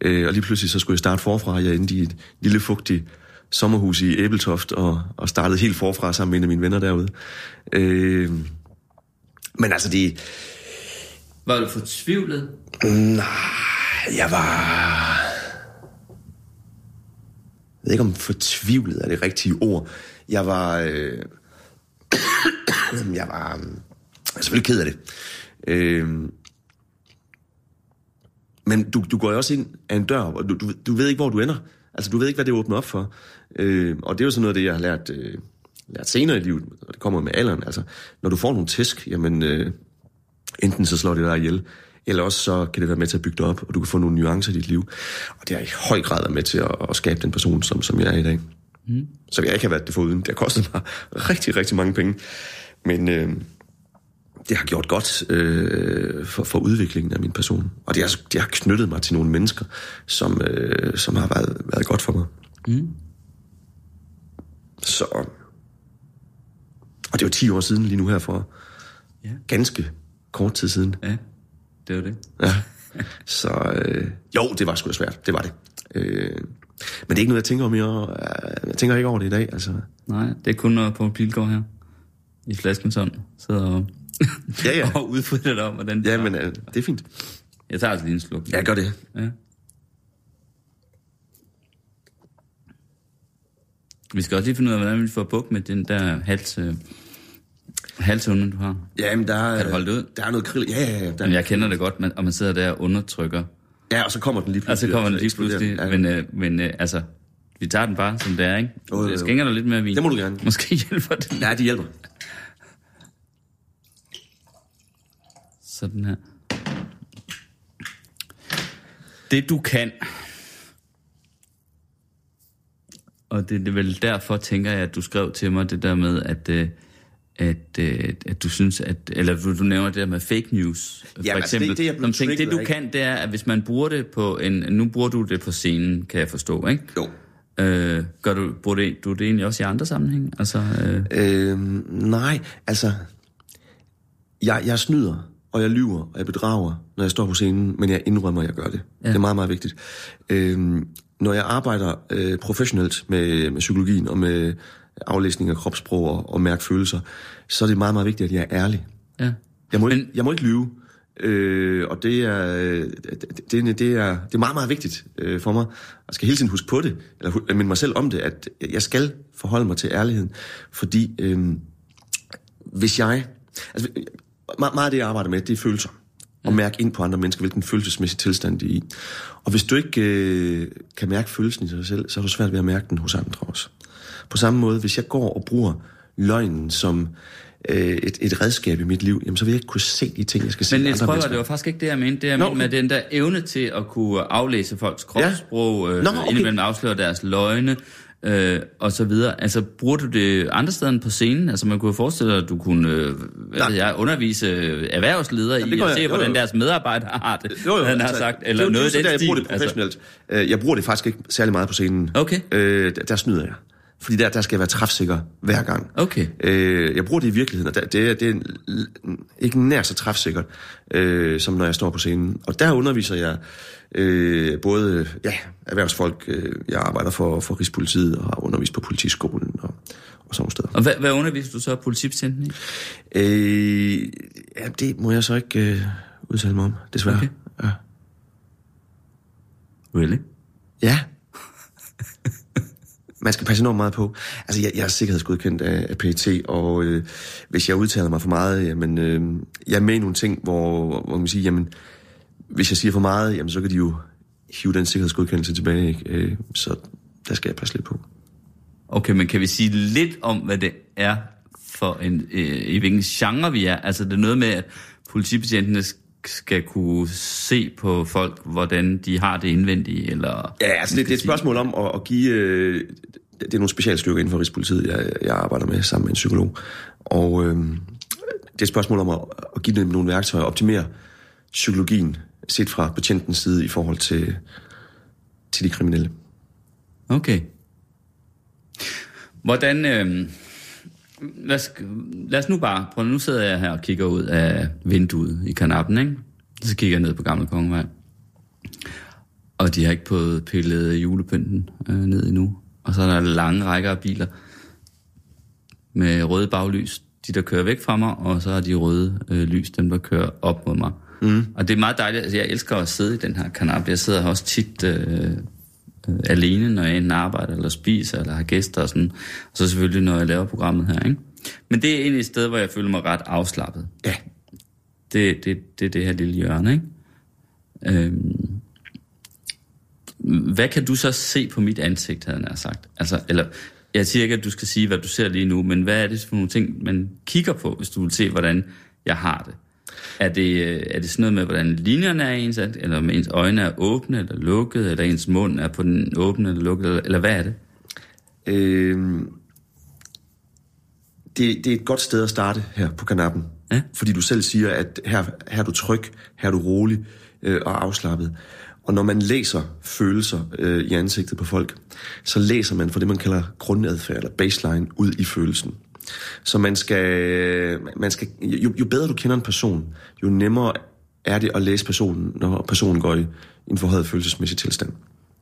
Øh, og lige pludselig så skulle jeg starte forfra. Jeg endte i et lille, fugtigt sommerhus i Æbeltoft, og, og startede helt forfra sammen med en af mine venner derude. Øh, men altså, det, Var du fortvivlet? Jeg var... Jeg ved ikke, om fortvivlet er det rigtige ord. Jeg var... Øh... jeg var... øh, Jeg er selvfølgelig ked af det. Øh... Men du, du går jo også ind af en dør, og du, du, du ved ikke, hvor du ender. Altså, du ved ikke, hvad det åbner op for. Øh... Og det er jo sådan noget, af det jeg har lært, øh... lært senere i livet, og det kommer med alderen. Altså, når du får nogle tæsk, jamen... Øh... Enten så slår det dig ihjel, eller også så kan det være med til at bygge dig op, og du kan få nogle nuancer i dit liv. Og det har i høj grad været med til at, at skabe den person, som, som jeg er i dag. Mm. Så jeg ikke har været det foruden. Det har kostet mig rigtig, rigtig mange penge. Men øh, det har gjort godt øh, for, for udviklingen af min person. Og det har, det har knyttet mig til nogle mennesker, som, øh, som har været, været godt for mig. Mm. Så... Og det jo 10 år siden lige nu her for Ja. ganske kort tid siden. Ja, det var det. Ja. Så øh, jo, det var sgu da svært. Det var det. Øh, men det er ikke noget, jeg tænker om i år. Jeg tænker ikke over det i dag. Altså. Nej, det er kun noget på Pilgaard her. I flaskens hånd. Sidder og, Ja, ja. og udfritter dig om, hvordan Ja, men øh, det er fint. Jeg tager altså lige en sluk. Jeg gør det. Ja. Vi skal også lige finde ud af, hvordan vi får bukt med den der hals, øh, halshunde, du har. Ja, men der, er- Kan du holde det ud? Der er noget krill. Ja, ja, ja. Der, Men jeg kender det godt, man, og man sidder der og undertrykker. ja, og så kommer den lige Og så pludselig. kommer den lige pludselig. Ja. Men, øh, men øh, altså, vi tager den bare, som det er, ikke? Jo, jo, jo. Jeg skænker dig lidt mere vin. Det må du gerne. Måske hjælper det. Ja, de hjælper. Sådan her. Det du kan, og det, det er vel derfor, tænker jeg, at du skrev til mig det der med, at, øh, at, øh, at du synes, at, eller du, nævner det der med fake news, for Jamen, altså, det- eksempel. det Som ting, det du af, kan, det er, at hvis man bruger det på en, nu bruger du det på scenen, kan jeg forstå, ikke? Jo. Øh, gør du, bruger det, du det egentlig også i andre sammenhæng? Altså, øh, Øhm, nej, altså... Jeg, jeg snyder, og jeg lyver, og jeg bedrager, når jeg står på scenen, men jeg indrømmer, at jeg gør det. Ja. Det er meget, meget vigtigt. Øhm, når jeg arbejder øh, professionelt med, med psykologien og med aflæsning af kropssprog og, og mærke følelser, så er det meget, meget vigtigt, at jeg er ærlig. Ja. Jeg må, Men- ikke, jeg må ikke lyve. Øh, og det er, øh, det, det, det, er, det er meget, meget vigtigt øh, for mig. Jeg skal hele tiden huske på det, eller minde mig selv om det, at jeg skal forholde mig til ærligheden. Fordi øh, hvis jeg... Altså, meget, meget af det, jeg arbejder med, det er følelser. Og mærke ind på andre mennesker, hvilken følelsesmæssig tilstand de er i. Og hvis du ikke øh, kan mærke følelsen i dig selv, så er du svært ved at mærke den hos andre også. På samme måde, hvis jeg går og bruger løgnen som øh, et, et redskab i mit liv, jamen, så vil jeg ikke kunne se de ting, jeg skal se. Men Niels mennesker. det var faktisk ikke det, jeg mente. Det, jeg Nå, mente med den der evne til at kunne aflæse folks kropssprog, øh, Nå, okay. indimellem afsløre deres løgne, øh, og så videre. Altså, bruger du det andre steder end på scenen? Altså, man kunne forestille dig, at du kunne øh, hvad ved jeg, undervise øh, erhvervsledere det i at jeg. se, Jo, hvordan jo. deres medarbejdere har det, Jo, jo, han har altså, sagt, det er eller noget det i jo den der, jeg bruger stil. det professionelt. Altså. Jeg bruger det faktisk ikke særlig meget på scenen. Okay. Øh, der, der snyder jeg. Fordi der, der skal jeg være træfsikker hver gang. Okay. Øh, jeg bruger det i virkeligheden, og der, det, er, det er ikke nær så træfsikkert, øh, som når jeg står på scenen. Og der underviser jeg øh, både ja, erhvervsfolk, øh, jeg arbejder for, for Rigspolitiet og har undervist på politiskolen og, og sådan steder. Og hvad, hvad underviser du så politibetjenten i? Øh, ja, det må jeg så ikke øh, udtale mig om, desværre. Okay. Ja. Really? Ja. Man skal passe enormt meget på. Altså, jeg, jeg er sikkerhedsgodkendt af, af PET, og øh, hvis jeg udtaler mig for meget, jamen, øh, jeg er med i nogle ting, hvor, hvor man siger, jamen, hvis jeg siger for meget, jamen, så kan de jo hive den sikkerhedsgodkendelse tilbage, ikke? Øh, så der skal jeg passe lidt på. Okay, men kan vi sige lidt om, hvad det er for en, øh, i hvilken genre vi er? Altså, det er noget med, at politibetjentene skal kunne se på folk, hvordan de har det indvendige, eller... Ja, altså det, det er et spørgsmål om at, at give... Øh, det er nogle specialstyrker inden for Rigspolitiet, jeg, jeg arbejder med sammen med en psykolog. Og øh, det er et spørgsmål om at, at give dem nogle værktøjer, optimere psykologien set fra betjentens side i forhold til, til de kriminelle. Okay. Hvordan... Øh, lad, os, lad os nu bare... Prøv, nu sidder jeg her og kigger ud af vinduet i kanappen, ikke? Så kigger jeg ned på Gamle Kongevej. Og de har ikke fået pillet julepynten øh, ned endnu. Og så er der lange rækker af biler med røde baglys. De, der kører væk fra mig, og så er de røde øh, lys, dem, der kører op mod mig. Mm. Og det er meget dejligt. Altså, jeg elsker at sidde i den her kanap. Jeg sidder her også tit øh, alene, når jeg enten arbejder, eller spiser, eller har gæster og sådan. Og så selvfølgelig, når jeg laver programmet her, ikke? Men det er egentlig et sted, hvor jeg føler mig ret afslappet. Ja, Det, det, det er det her lille hjørne, ikke? Øhm, hvad kan du så se på mit ansigt, havde jeg sagt? Altså, eller, jeg siger ikke, at du skal sige, hvad du ser lige nu, men hvad er det for nogle ting, man kigger på, hvis du vil se, hvordan jeg har det? Er det, øh, er det sådan noget med, hvordan linjerne er ens eller om ens øjne er åbne eller lukkede, eller ens mund er på den åbne eller lukkede, eller, eller hvad er det? øh, det, det er et godt sted at starte her på kanappen. Ja. Fordi du selv siger, at her, her er du tryg, her er du rolig øh, og afslappet. Og når man læser følelser øh, i ansigtet på folk, så læser man for det, man kalder grundadfærd eller baseline ud i følelsen. Så man skal, man skal jo, jo bedre du kender en person, jo nemmere er det at læse personen, når personen går i en forhøjet følelsesmæssig tilstand.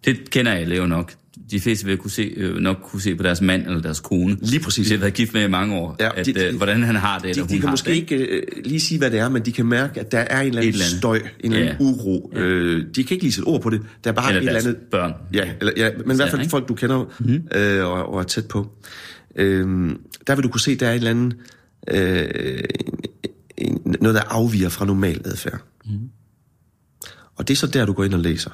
Det kender alle jo nok. De fleste vil kunne se, øh, nok kunne se på deres mand eller deres kone. Lige præcis. De har været gift med i mange år, Ja, ja, at, de- de, de- øh, hvordan han har det, eller De, hun de kan har måske det. ikke øh, lige sige, hvad det er, men de kan mærke, at der er en eller anden Et eller andet. støj, en eller anden Ja. uro. Øh, de kan ikke lige sætte ord på det. Der er bare Eller et eller andet... børn. Ja, eller, ja men i hvert fald folk, du kender mm-hmm. øh, og, og er tæt på. Øh, der vil du kunne se, der er et eller andet... Øh, noget, der afviger fra normal adfærd. Mm. Og det er så der, du går ind og læser.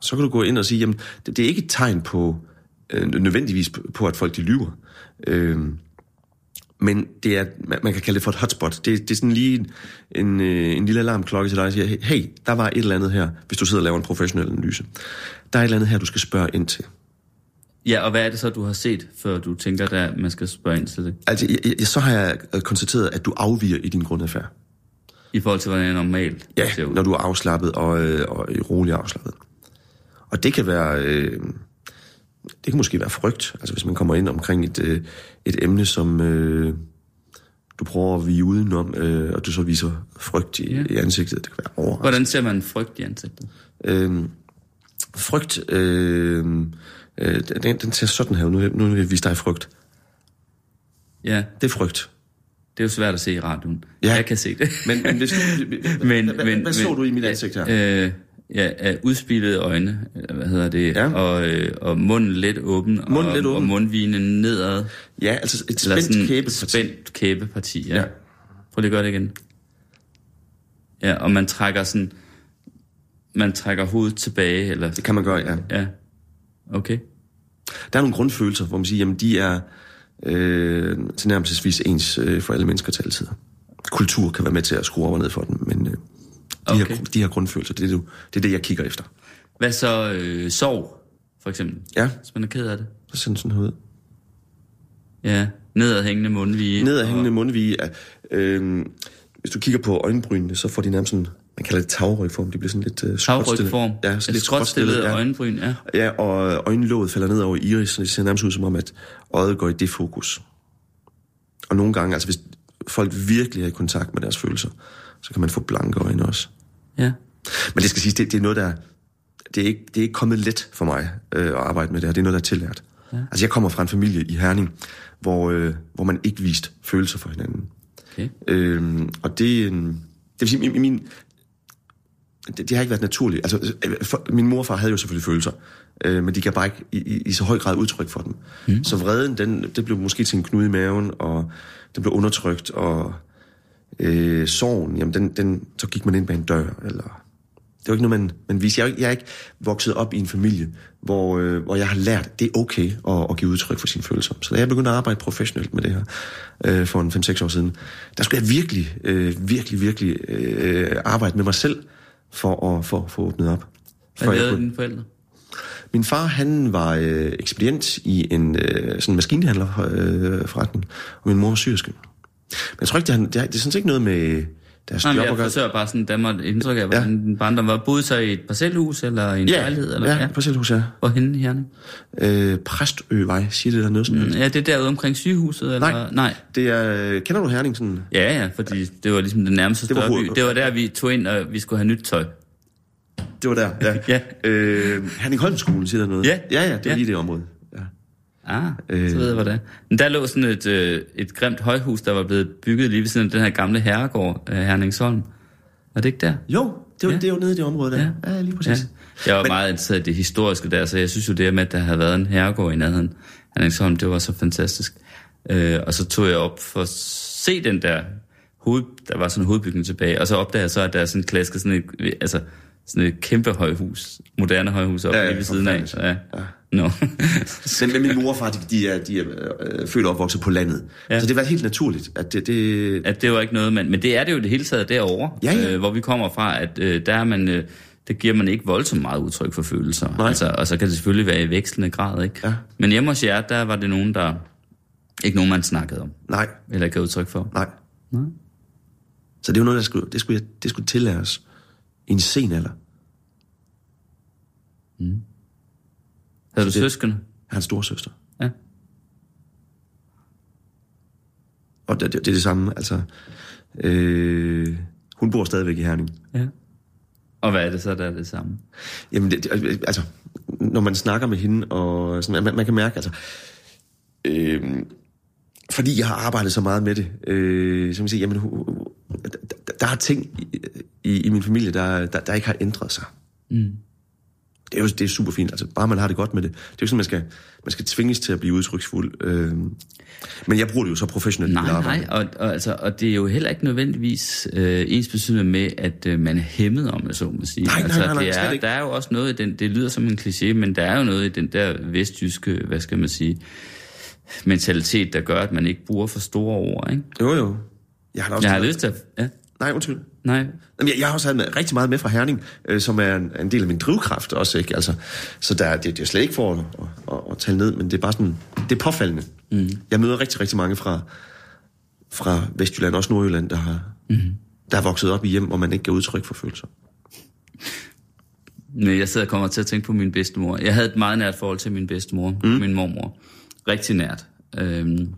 Så kan du gå ind og sige, jamen, det, det er ikke et tegn på, øh, nødvendigvis på, at folk de lyver. Øh, men det er, man, kan kalde det for et hotspot. Det, det er sådan lige en, en, øh, en lille alarmklokke til dig, der siger, hey, der var et eller andet her, hvis du sidder og laver en professionel analyse. Der er et eller andet her, du skal spørge ind til. Ja, og hvad er det så, du har set, før du tænker, at man skal spørge ind til det? Altså, jeg, jeg, så har jeg øh, konstateret, at du afviger i din grundadfærd. I forhold til, hvordan jeg normalt Ja, ser ud. når du er afslappet og, øh, og rolig afslappet. Og det kan være... Øh, det kan måske være frygt. Altså hvis man kommer ind omkring et, øh, et emne, som øh, du prøver at vige udenom, øh, og du så viser frygt i, Ja. i ansigtet. Det kan være overraskende. Hvordan ser man frygt i ansigtet? Øh, Frygt, øh, øh, den, den ser sådan her. Nu, nu vil jeg vise dig frygt. Ja, Det er frygt. det er jo svært at se i radioen. Ja. Jeg kan se det. Men, men, hvis, men, hvad, hvad, hvad så du i mit ansigt her? Øh, ja, af udspilede øjne, hvad hedder det, Ja. og, øh, og munden lidt åben, Munden og, lidt åben. og mundvinen nedad. Ja, altså et spændt sådan kæbeparti. spændt kæbeparti, ja. Ja. ja. Prøv lige at gøre det igen. Ja, og man trækker sådan, man trækker hovedet tilbage, eller... Det kan man gøre, ja. Ja, okay. Der er nogle grundfølelser, hvor man siger, jamen de er øh, tilnærmelsesvis ens øh, for alle mennesker til altid. Kultur kan være med til at skrue op og ned for dem, men øh, de, okay. Her, de her grundfølelser, det er, det, det er det, jeg kigger efter. Hvad så øh, sov, for eksempel? Ja, Hvis man er ked af det. så ser den sådan ud. Ja, nedadhængende mundvige. Nedadhængende mundvige. er, Øh, hvis du kigger på øjenbrynene, så får de nærmest sådan, man kalder det tagrygform, de bliver sådan lidt øh. Tagrygform. Ja, så Et lidt skråtstillet, ja. øjenbryn, ja. Ja, og øjenlåget falder ned over iris, så det ser nærmest ud som om, at øjet går i defokus. Og nogle gange, altså hvis folk virkelig er i kontakt med deres følelser, så kan man få blanke øjne også. Ja. Men det skal siges, det, det er noget, der... Det er, ikke, det er ikke kommet let for mig øh, at arbejde med det her. Det er noget, der er tillært. Ja. Altså, jeg kommer fra en familie i Herning, hvor, øh, hvor man ikke viste følelser for hinanden. Okay. Øhm, og det, øh, det vil sige, min, min, det, det har ikke været naturligt. Altså, øh, for, min mor og far havde jo selvfølgelig følelser, øh, men de gav bare ikke i, i, i så høj grad udtryk for dem. Mm. Så vreden, den, det blev måske til en knude i maven, og den blev undertrykt, og øh, sorgen, jamen den, den, så gik man ind bag en dør, eller... Det var ikke noget, man, man viste. Jeg, ikke- jeg er ikke vokset op i en familie, hvor, øh, hvor jeg har lært, at det er okay at, at give udtryk for sine følelser. Så da jeg begyndte at arbejde professionelt med det her øh, for en 5-6 år siden, der skulle jeg virkelig, øh, virkelig, virkelig øh, arbejde med mig selv for at for, at få åbnet op. Hvad lavede kunne- dine forældre? min far, han var øh, ekspedient i en øh, sådan maskinhandlerforretning, øh, forretning, og min mor var syrske. Men jeg tror ikke, det, det, har, det er sådan set ikke noget med deres Nej, job jeg forsøger bare sådan at danne mig et indtryk af, hvordan din barndom var. Boede så i et parcelhus, eller i en Ja, lejlighed? Eller, ja, parcelhus, ja. Hvorhenne i Herning? Øh, Præstøvej, siger det der noget sådan Mm? Ja, det er derude omkring sygehuset? Eller? Nej. Nej. Det er, øh, kender du Herning sådan? Ja, ja, fordi det var ligesom den nærmeste Det var større by. Det var der, vi tog ind, og vi skulle have nyt tøj. Det var der, ja. Ja. Øh, Herning Holmskolen, siger der noget? Ja. Ja, ja, det var Ja. lige det område. Ah, Øh. så ved jeg, hvad det er. Men der lå sådan et, øh, et grimt højhus, der var blevet bygget lige ved siden af den her gamle herregård, øh, Herningsholm. Var det ikke der? Jo, det, var, Ja. det er jo nede i det område der. Ja, ja lige præcis. Ja. Jeg var Men- meget interesseret i det historiske der, så jeg synes jo det med, at der havde været en herregård i nærheden. Herningsholm, det var så fantastisk. Øh, og så tog jeg op for at se den der hoved, der var sådan en hovedbygning tilbage, og så opdagede jeg så, at der er sådan klasket sådan et, altså, sådan et kæmpe højhus, moderne højhus op Ja, lige ved siden af. Ja. Ja. No. Men, men min mor og far, de, de er, de er øh, født og opvokset på landet. Ja. Så det var helt naturligt, at det... det at det var ikke noget, man, men det er det jo det hele taget derovre, Ja, ja. Øh, hvor vi kommer fra, at øh, der er man, øh, det giver man ikke voldsomt meget udtryk for følelser. Nej. Altså, og så kan det selvfølgelig være i vekslende grad, ikke? Ja. Men hjemme hos jer, der var det nogen, der ikke nogen, man snakkede om, nej, eller gav udtryk for. nej. Nej. Så det er jo noget, der skulle, det skulle, det skulle tillæres i en sen alder. Havde du det- søskende? Hans storsøster. Ja. Og det, det, det er det samme, altså... Øh, hun bor stadigvæk i Herning. ja. Og hvad er det så, der er det samme? Jamen, det, det, altså, når man snakker med hende, og sådan, man, man kan mærke, altså... Øh, fordi jeg har arbejdet så meget med det, øh, så man siger, jamen, der, der, er ting i, i, i min familie, der, der, der ikke har ændret sig. Mm. Det er jo det er super fint, altså bare man har det godt med det. Det er jo sådan, man skal, man skal tvinges til at blive udtryksfuld. Øh, men jeg bruger det jo så professionelt Nej, nej, og, og, altså, og det er jo heller ikke nødvendigvis øh, ens betydende med, at øh, man er hæmmet om, det, så må sige. Nej, nej, altså, nej, nej, det slet er, ikke. Der er jo også noget i den, det lyder som en kliché, men der er jo noget i den der vestjyske, hvad skal man sige, mentalitet, der gør, at man ikke bruger for store ord, ikke? Jo, jo. Jeg har da også Jeg har lyst til at... Ja, Nej, undskyld. nej. Jamen, jeg, jeg har også med, rigtig meget med fra Herning, øh, som er en, en del af min drivkraft også, ikke? Altså, så der, det, det er slet ikke for at, at, at, at tale ned, men det er bare sådan, det er påfaldende. Mm. Jeg møder rigtig, rigtig mange fra, fra Vestjylland, også Nordjylland, der har, mm. der er vokset op i hjem, hvor man ikke giver udtryk for følelser. Men jeg sidder og kommer til at tænke på min bedstemor. Jeg havde et meget nært forhold til min bedstemor, mm. min mormor. Rigtig nært. Øhm,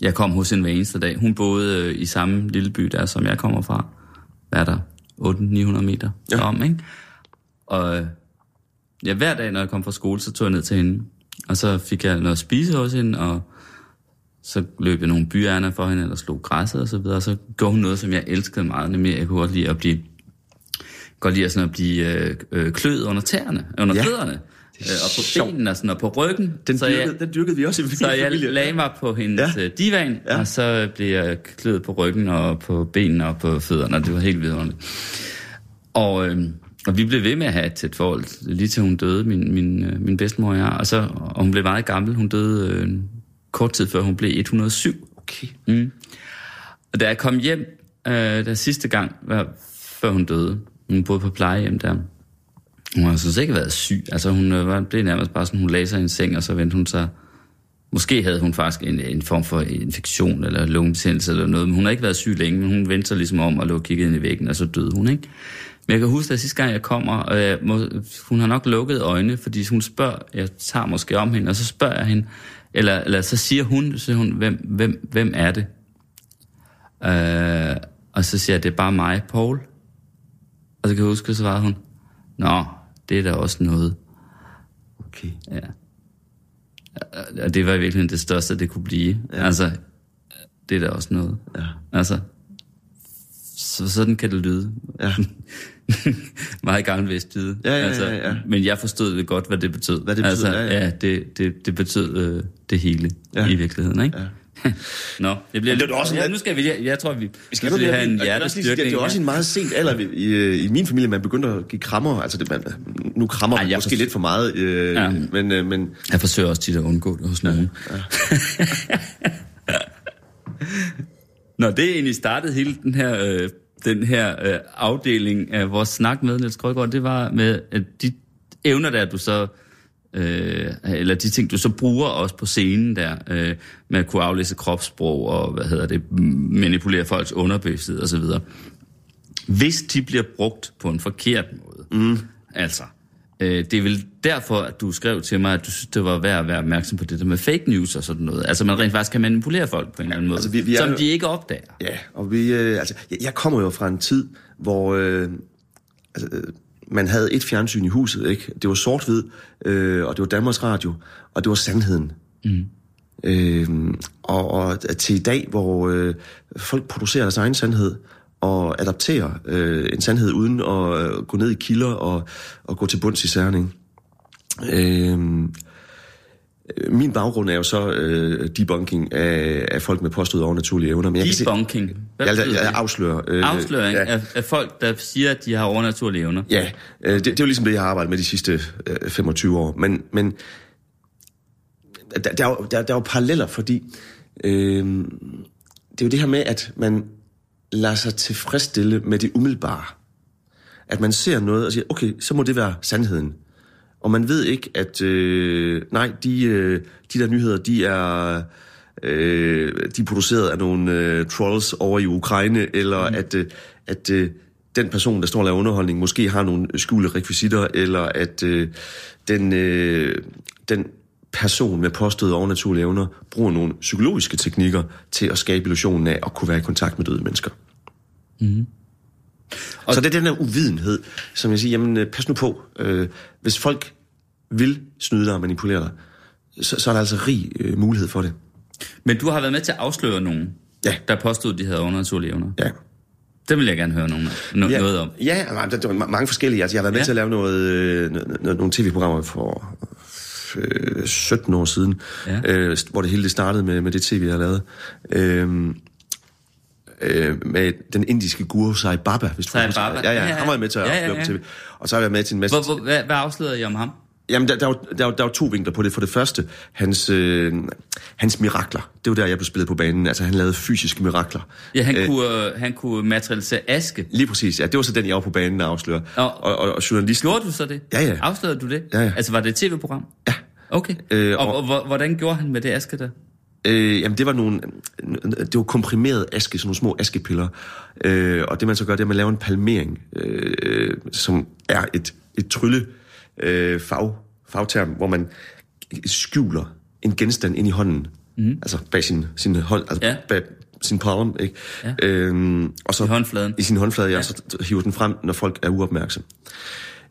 jeg kom hos hende hver eneste dag. Hun boede øh, i samme lille by der, som jeg kommer fra. Hvad er der? 800-900 meter Ja. om, ikke? Og øh, ja, hver dag, når jeg kom fra skole, så tog jeg ned til hende. Og så fik jeg noget at spise hos hende, og så løb jeg nogle byærner for hende, eller slog græsset og så videre. Og så gjorde hun noget, som jeg elskede meget, nemlig jeg kunne godt lide at blive, godt lide at, sådan at blive øh, øh, kløet under tæerne, under Ja, fødderne, og på sjovt. benene og, sådan, og på ryggen. Den så dyrkede, jeg, den dyrkede vi også i min så jeg familie. lagde mig på hendes Ja. ja. divan, Ja. og så blev jeg kløet på ryggen og på benene og på fødderne, og det var helt vidunderligt. Og, øh, og vi blev ved med at have et tæt forhold, lige til hun døde, min, min, øh, min bedstemor og jeg. Og, så, og hun blev meget gammel. Hun døde øh, kort tid før hun blev 107. Okay. Og da jeg kom hjem, øh, der sidste gang, var, før hun døde, hun boede på plejehjem der, hun har sådan set ikke været syg. Altså hun øh, var, blev nærmest bare sådan, hun lagde sig i en seng, og så vendte hun sig... Måske havde hun faktisk en, en form for infektion eller lungebetændelse eller noget, men hun har ikke været syg længe, men hun vendte sig ligesom om og lå og kiggede ind i væggen, og så døde hun, ikke? Men jeg kan huske, at sidste gang jeg kommer, og jeg må, hun har nok lukket øjne, fordi hun spørger, jeg tager måske om hende, og så spørger jeg hende, eller, eller så siger hun, så siger hun hvem, hvem, hvem er det? Øh, og så siger jeg, det er bare mig, Paul. Og så kan jeg huske, så svarede hun, Nå, det er da også noget. Okay. Ja. Og det var i virkeligheden det største, det kunne blive. Ja. Altså, det er da også noget. Ja. Altså, så sådan kan det lyde. Ja. Meget gammel vist lyde. Ja, ja, altså, ja, ja. Men jeg forstod det godt, hvad det betød. Hvad det betød, altså, ja, ja. ja det, det, det betød øh, det hele ja. i virkeligheden, ikke? Ja. Nå, bliver det er da også en- ja, nu skal vi, jeg, jeg tror, vi, vi Skal skal du have en er hjertestyrkning. det er også en meget sent alder i, i, i min familie, man begynder at give krammer. Altså, det, man, nu krammer Ej, man måske forstår- lidt for meget, øh, Ja. men, øh, men Jeg forsøger også tit at undgå det hos nogen. Nå, det er egentlig startet hele den her, øh, den her øh, afdeling af vores snak med Niels Krøgaard, det var med at de evner der, du så, øh, eller de ting, du så bruger også på scenen der, øh, med at kunne aflæse kropssprog og, hvad hedder det, manipulere folks underbevidsthed og så videre. Hvis de bliver brugt på en forkert måde, mm. altså, øh, det er vel derfor, at du skrev til mig, at du synes, det var værd at være opmærksom på det der med fake news og sådan noget. Altså, man rent faktisk kan manipulere folk på en eller anden måde, altså, vi- vi er som de ikke opdager. Ja, og vi, øh, altså, jeg, jeg kommer jo fra en tid, hvor øh, altså, øh, man havde et fjernsyn i huset, ikke? Det var sort-hvid, øh, og det var Danmarks Radio, og det var sandheden. Mm. Øh, og, og til i dag, hvor øh, folk producerer deres egen sandhed, og adapterer øh, en sandhed uden at øh, gå ned i kilder og, og gå til bunds i særning. Øh, Min baggrund er jo så øh, debunking af, af folk med påstået overnaturlige evner. Men jeg kan se- Debunking. Hvad jeg, jeg, jeg afslører. Øh, Afsløring Ja, af, af folk, der siger, at de har overnaturlige evner. ja øh, det, det er jo ligesom det, jeg har arbejdet med de sidste øh, 25 år. Men, men der, der, er jo, der, der er jo paralleller, fordi øh, det er jo det her med, at man lader sig tilfredsstille med det umiddelbare. At man ser noget og siger, okay, så må det være sandheden. Og man ved ikke, at øh, nej, de, øh, de der nyheder, de er, øh, de er produceret af nogle øh, trolls over i Ukraine, eller mm. at, øh, at øh, den person, der står og laver underholdning, måske har nogle skjulte rekvisitter, eller at øh, den, øh, den person med påstået overnaturlige evner bruger nogle psykologiske teknikker til at skabe illusionen af at kunne være i kontakt med døde mennesker. Og så det er den der uvidenhed, som jeg siger, jamen øh, pas nu på. Øh, hvis folk vil snyde dig og manipulere dig, så, så er der altså rig øh, mulighed for det. Men du har været med til at afsløre nogen, Ja. der påstod, de havde overnaturlige evner. Ja. Det vil jeg gerne høre nogen, no- ja, noget om. Ja, der, der var mange forskellige. Altså, jeg har været med Ja. til at lave noget, øh, no- no- nogle tv-programmer for øh, 17 år siden, Ja. øh, hvor det hele det startede med, med det tv, jeg har lavet. Øh, øh, med den indiske guru Sai Baba, hvis du Sai husker. Baba. Ja, ja, Ja, ja. han var med til at Ja, ja, ja. tv. Og så har jeg været med til en masse... Hvor, hvor, hvad, hvad afslørede I om ham? Jamen, der, der, var, der, var, der var to vinkler på det. For det første, hans, øh, hans mirakler. Det var der, jeg blev spillet på banen. Altså, han lavede fysiske mirakler. Ja, han, Øh, øh, kunne, øh, han kunne materialisere aske. Lige præcis, ja. Det var så den, jeg var på banen at afsløre. Nå. Og, og, og journalisten... Gjorde du så det? Ja, ja. Afslørede du det? Ja, ja. Altså, var det et tv-program? Ja. Okay. Øh, og, og- og, og hvordan gjorde han med det aske der? Øh, jamen, det var nogle... Det var komprimeret aske, sådan nogle små askepiller. Øh, og det, man så gør, det er, at man laver en palmering, øh, som er et, et trylle øh, fag, fagterm, hvor man skjuler en genstand ind i hånden. Mm. Altså bag sin, sin hånd, altså Ja. bag sin palm, ikke? Ja. Øhm, og så, I håndfladen. I sin håndflade, ja, ja. så hiver den frem, når folk er uopmærksomme.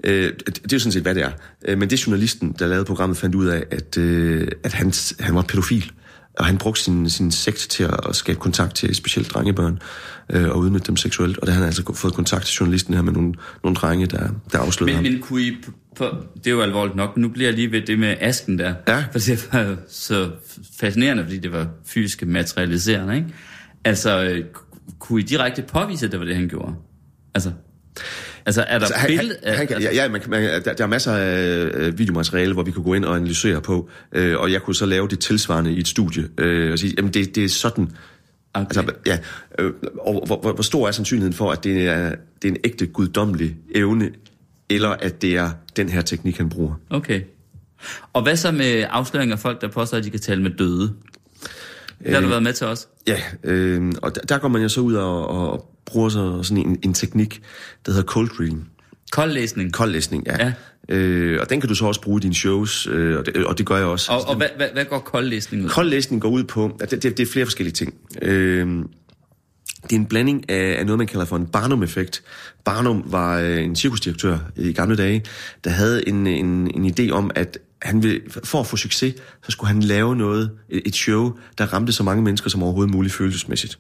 Øh, det, det er jo sådan set, hvad det er. Øh, men det journalisten, der lavede programmet, fandt ud af, at, øh, at han, han var pædofil. Og han brugte sin, sin sekt til at, skabe kontakt til specielt drengebørn øh, og udnytte dem seksuelt. Og der har han altså fået kontakt til journalisten her med nogle, nogle drenge, der, der afslørede Men, ham. men kunne I... På, det er jo alvorligt nok, men nu bliver jeg lige ved det med asken der. Ja. For det var så fascinerende, fordi det var fysisk materialiserende, ikke? Altså, øh, kunne I direkte påvise, at det var det, han gjorde? Altså, altså er der Altså, altså, billede... han, han, kan- ja, ja man, man, der, der er masser af øh, videomateriale, hvor vi kunne gå ind og analysere på, øh, og jeg kunne så lave det tilsvarende i et studie, øh, og sige, jamen det, det er sådan, Okay. altså, ja, øh, og hvor, hvor, hvor stor er sandsynligheden for, at det er, det er en ægte guddommelig evne, eller at det er den her teknik, han bruger. Okay. Og hvad så med afsløring af folk, der påstår, at de kan tale med døde? Det har du været med til også. Ja, øh, og der, der går man jo så ud og, og bruger så sådan en, en teknik, der hedder cold reading. Kold læsning. Kold læsning, ja. Ja. Øh, og den kan du så også bruge i dine shows, øh, og, det, og det gør jeg også. Og, og hvad, hvad, hvad går kold læsning ud? Kold læsning går ud på, at det, det, det er flere forskellige ting. Øh, det er en blanding af, af noget, man kalder for en Barnum-effekt. Barnum var øh, en cirkusdirektør i gamle dage, der havde en, en, en idé om, at han ville, for at få succes, så skulle han lave noget, et et show, der ramte så mange mennesker som overhovedet muligt følelsesmæssigt.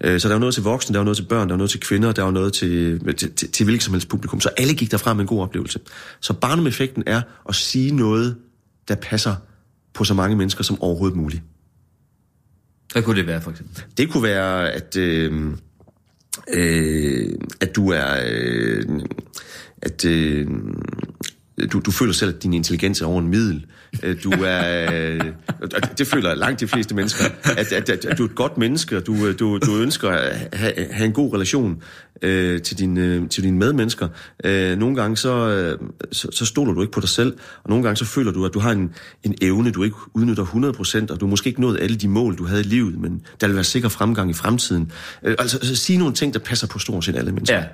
Øh, Så der var noget til voksne, der var noget til børn, der var noget til kvinder, der var noget til, til, til, til hvilket som helst publikum. Så alle gik derfra med en god oplevelse. Så Barnum-effekten er at sige noget, der passer på så mange mennesker som overhovedet muligt. Hvad kunne det være, for eksempel? Det kunne være, at, øh, øh, at du er... Øh, at øh, du, du føler selv, at din intelligens er over en middel. Øh, Du er... Øh, det føler langt de fleste mennesker. At, at, at, at du er et godt menneske, og du, du, du ønsker at have, have en god relation øh, til, din, øh, til dine medmennesker. Øh, nogle gange så, øh, så, så stoler du ikke på dig selv, og nogle gange så føler du, at du har en, en evne, du ikke udnytter 100%, og du har måske ikke nået alle de mål, du havde i livet, men der vil være sikker fremgang i fremtiden. Øh, altså, så sige nogle ting, der passer på stort set alle mennesker. Ja.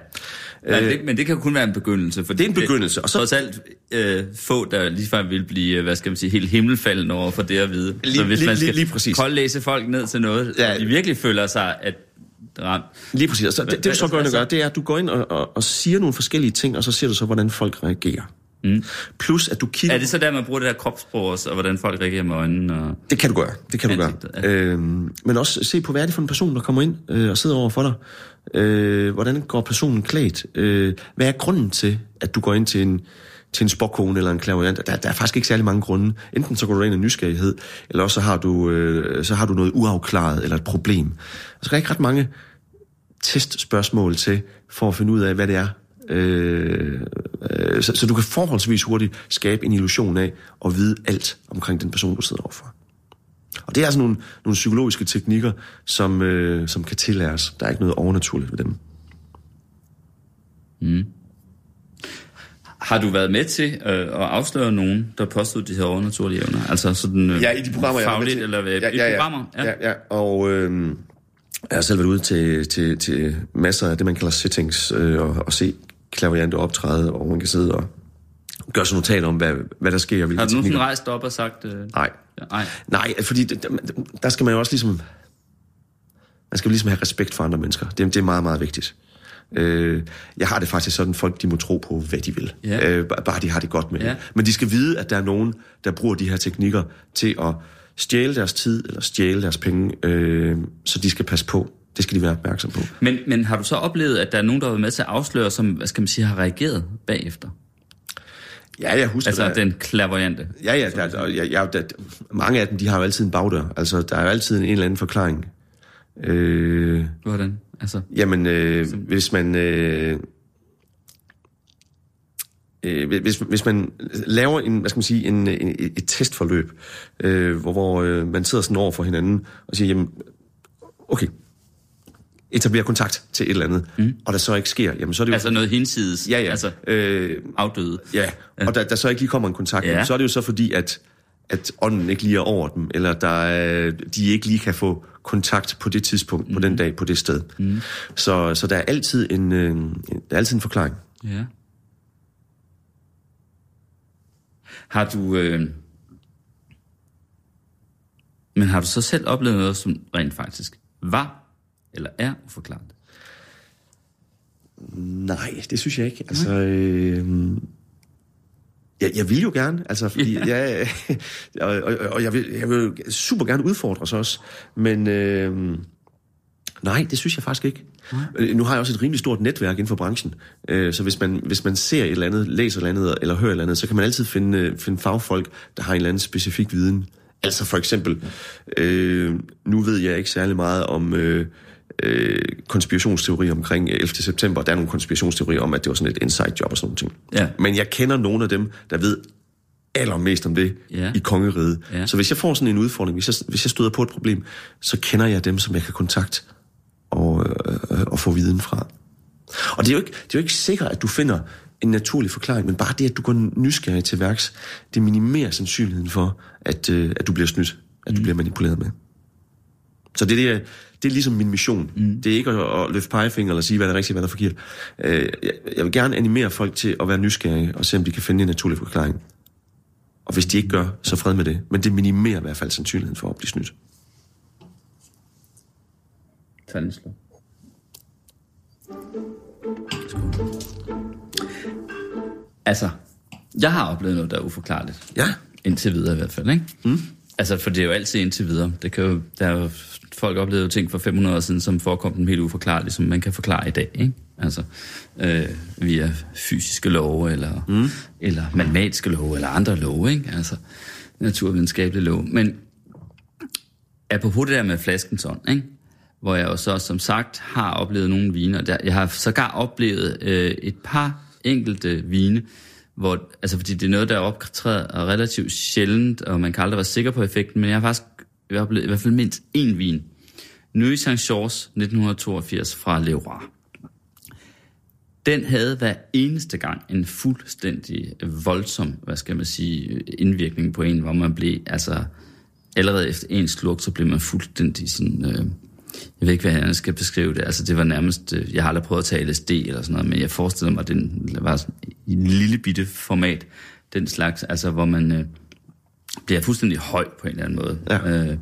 Men det, men det kan kun være en begyndelse. For det er en begyndelse, og så-. Trods alt øh, få, der ligefrem vil blive, øh, hvad skal man sige, helt himmelfaldende over for det at vide. Lige- så hvis lige- man skal lige- lige koldlæse folk ned til noget, Ja. de virkelig føler sig, at ramt. Lige præcis. Så det, det, du så går ind og gør, det er, at du går ind og, og, og siger nogle forskellige ting, og så ser du så, hvordan folk reagerer. Mm. Plus, at du kigger... Er det så der, man bruger det her kropssprog også, og hvordan folk reagerer med øjnene? Og... Det kan du gøre. Det kan du gøre. Ansigtet, ja. Øhm, men også se på, hvad er det for en person, der kommer ind øh, og sidder over for dig. Øh, hvordan går personen klædt? Øh, hvad er grunden til, at du går ind til en, til en spokkone eller en klaverant? Der, der er faktisk ikke særlig mange grunde. Enten så går du ind af nysgerrighed, eller også så har du, øh, så har du noget uafklaret eller et problem. Altså, så er ikke ret mange testspørgsmål til, for at finde ud af, hvad det er. Øh, øh, så, så du kan forholdsvis hurtigt skabe en illusion af at vide alt omkring den person, du sidder overfor. Og det er altså nogle, nogle psykologiske teknikker, som, øh, som kan tillæres. Der er ikke noget overnaturligt ved dem. Har du været med til øh, at afsløre nogen, der påstod de her overnaturlige evner? Altså sådan øh, Ja, i de programmer, jeg har været fagligt, eller hvad? ja, I ja, ja. programmer? Ja, ja. Og øh, jeg har selv været ude til, til, til masser af det, man kalder sittings, øh, og, og se klaviante optræde, hvor man kan sidde og gøre sig notater om, hvad, hvad der sker. og Har du nogensinde rejst op og sagt... Øh, Nej. Nej. Nej, fordi der, der skal man jo også ligesom... Man skal jo ligesom have respekt for andre mennesker. Det, det er meget, meget vigtigt. Øh, jeg har det faktisk sådan, folk de må tro på, hvad de vil. Ja. Øh, bare- bare de har det godt med Ja. det. Men de skal vide, at der er nogen, der bruger de her teknikker til at stjæle deres tid, eller stjæle deres penge, øh, så de skal passe på. Det skal de være opmærksom på. Men, men har du så oplevet, at der er nogen, der har været med til at afsløre, som, hvad skal man sige, har reageret bagefter? Ja, jeg husker Altså der- den klaverjante. Ja, ja, der, og jeg, jeg, der, mange af dem, de har jo altid en bagdør. Altså, der er jo altid en eller anden forklaring. Øh, Hvordan? Altså, Jamen, øh, hvis man... Øh, øh, hvis, hvis man laver en, hvad skal man sige, en, en, et testforløb, øh, hvor, hvor øh, man sidder sådan over for hinanden og siger, jamen, okay, etablerer kontakt til et eller andet, mm. og der så ikke sker, jamen så er det jo... altså noget hinsides, ja, ja, altså øh, afdøde. ja, og der, der så ikke lige kommer en kontakt, Ja. så er det jo så fordi, at, at ånden ikke lige er over dem, eller der er, de ikke lige kan få kontakt på det tidspunkt, mm. på den dag, på det sted. Mm. Så, så der er altid en, øh, der er altid en forklaring. Ja. Har du... Øh... Men har du så selv oplevet noget, som rent faktisk var eller er uforklaret? Nej, det synes jeg ikke. Altså, øh, jeg, jeg vil jo gerne, altså, fordi jeg, og, og, og jeg, vil, jeg vil super gerne udfordres også, men øh, nej, det synes jeg faktisk ikke. Øh, Nu har jeg også et rimelig stort netværk inden for branchen, øh, så hvis man, hvis man ser et eller andet, læser et eller andet, eller hører et eller andet, så kan man altid finde, øh, finde fagfolk, der har en eller anden specifik viden. Altså for eksempel, øh, nu ved jeg ikke særlig meget om øh, øh, konspirationsteorier omkring 11. september. Der er nogle konspirationsteorier om, at det var sådan et inside job og sådan nogle ting. Ja. Men jeg kender nogle af dem, der ved allermest om det Ja. i kongeriget. Ja. Så hvis jeg får sådan en udfordring, hvis jeg, hvis jeg støder på et problem, så kender jeg dem, som jeg kan kontakte og, øh, og få viden fra. Og det er, jo ikke, det er jo ikke sikkert, at du finder en naturlig forklaring, men bare det, at du går nysgerrig til værks, det minimerer sandsynligheden for, at, øh, at du bliver snydt, at du mm. bliver manipuleret med. Så det, det, er, det er ligesom min mission. Mm. Det er ikke at, at løfte pegefinger eller sige, hvad der er rigtigt, hvad der er forkert. Øh, jeg, jeg vil gerne animere folk til at være nysgerrige og se, om de kan finde en naturlig forklaring. Og hvis de ikke gør, så fred med det. Men det minimerer i hvert fald sandsynligheden for at blive snydt. Slå. Altså, jeg har oplevet noget, der er uforklarligt. Ja. Indtil videre i hvert fald, ikke? Mm. Altså, for det er jo altid indtil videre. Det kan jo, der er jo, folk oplevede jo ting for 500 år siden, som forekom dem helt uforklarligt, som man kan forklare i dag, ikke? Altså, øh, via fysiske love, eller, mm. eller matematiske love, eller andre love, ikke? Altså, naturvidenskabelige love. Men apropos det der med flaskens ånd, ikke? hvor jeg jo så som sagt har oplevet nogle vine, og der, jeg har sågar oplevet øh, et par enkelte vine, hvor, altså fordi det er noget, der optræder relativt sjældent, og man kan aldrig være sikker på effekten, men jeg har faktisk jeg har blevet, i hvert fald mindst én vin. Nye Saint-Georges 1982 fra Leroy. Den havde hver eneste gang en fuldstændig voldsom, hvad skal man sige, indvirkning på en, hvor man blev, altså allerede efter en sluk, så blev man fuldstændig sådan, øh, jeg ved ikke, hvad jeg skal beskrive det, altså det var nærmest, øh, jeg har aldrig prøvet at tage LSD eller sådan noget, men jeg forestiller mig, at den var i en lille bitte format, den slags, altså hvor man øh, bliver fuldstændig høj på en eller anden måde. Ja. Øh,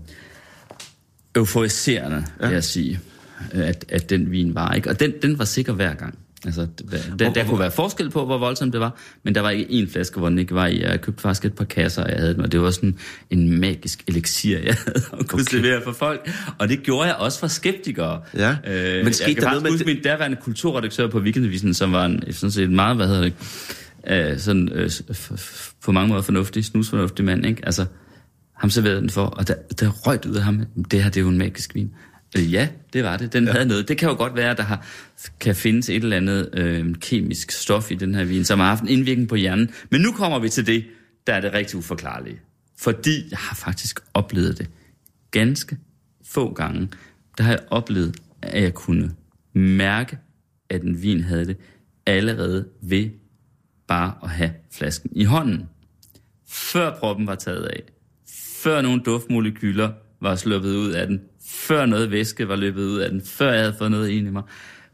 euforiserende, ja. vil jeg sige, at, at den vin var. Ikke? Og den, den var sikker hver gang. Altså, der, der, der kunne være forskel på, hvor voldsomt det var, men der var ikke en flaske, hvor den ikke var i. Jeg købte faktisk et par kasser, og jeg havde den, og det var sådan en magisk elixir, jeg havde at kunne okay. servere for folk. Og det gjorde jeg også for skeptikere. Ja. Øh, Men skete jeg kan der faktisk noget med huske det- min derværende kulturredaktør på Weekendavisen, som var en, sådan set meget, hvad hedder det, øh, sådan, øh, på mange måder fornuftig, snusfornuftig mand, ikke? Altså, ham serverede den for, og der, der røg ud af ham, det her, det er jo en magisk vin. Øh, ja, det var det. Den ja. havde noget. Det kan jo godt være, at der har, kan findes et eller andet øh, kemisk stof i den her vin, som har haft en indvirkning på hjernen. Men nu kommer vi til det, der er det rigtig uforklarlige. Fordi jeg har faktisk oplevet det ganske få gange. Der har jeg oplevet, at jeg kunne mærke, at en vin havde det allerede ved bare at have flasken i hånden. Før proppen var taget af. Før nogle duftmolekyler var sluppet ud af den. Før noget væske var løbet ud af den. Før jeg havde fået noget ind i mig.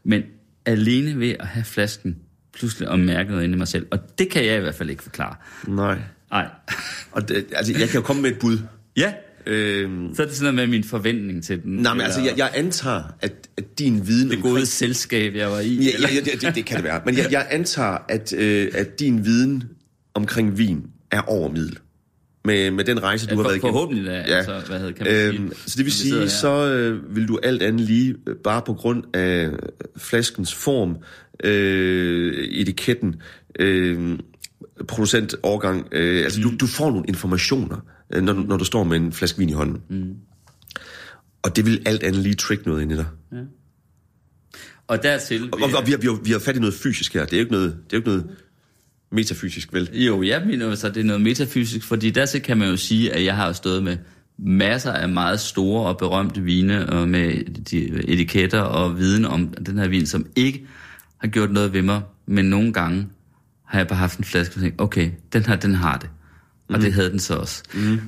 Men alene ved at have flasken pludselig at mærke noget ind i mig selv. Og det kan jeg i hvert fald ikke forklare. Nej. Nej. Og det, altså, jeg kan jo komme med et bud. ja, Øhm, så er det sådan noget med min forventning til den. nej, men altså, jeg, jeg antager, at, at din viden... Det gode selskab, jeg var i. Ja, ja, ja det, det, det kan det være. Men jeg, jeg antager, at, øh, at din viden omkring vin er over middel. Med, med den rejse, du Ja, har for- været igennem. forhåbentlig da, altså, hvad hedder- kan man sige. øhm, Så det vil sige, her. så øh, vil du alt andet lige, øh, bare på grund af flaskens form, øh, etiketten, øh, producentårgang, øh, altså Mm. du, du får nogle informationer, øh, når, når du står med en flaske vin i hånden. Mm. Og det vil alt andet lige trick noget ind i dig. Og dertil... Og, og, og vi, har, vi, har, vi har fat i noget fysisk her. Det er jo ikke noget, det er jo ikke noget metafysisk, vel? Jo, jeg mener så, det er noget metafysisk, fordi dertil kan man jo sige, at jeg har stået med masser af meget store og berømte vine, og med de etiketter og viden om den her vin, som ikke har gjort noget ved mig, men nogle gange har jeg bare haft en flaske og tænkt, okay, den her, den har det. Og mm. det havde den så også. Mm.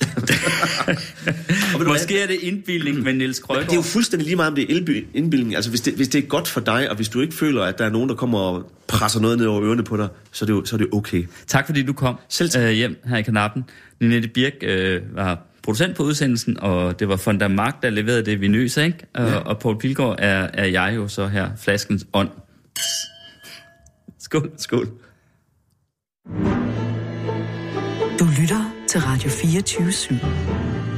Måske er det indbildning med Niels Krøger. Det er jo fuldstændig lige meget, om det er indbildning. Altså, hvis det, hvis det er godt for dig, og hvis du ikke føler, at der er nogen, der kommer og presser noget ned over ørerne på dig, så er det, jo, så er det okay. Tak fordi du kom Selv tak. øh, hjem her i Kanappen. Ninette Birk øh, var producent på udsendelsen, og det var Fonda Mark, der leverede det vinøse, ikke? Og, ja. og Paul Pilgaard er, er jeg jo så her, flaskens ånd, Skål, skål. Du lytter til Radio 24 /7.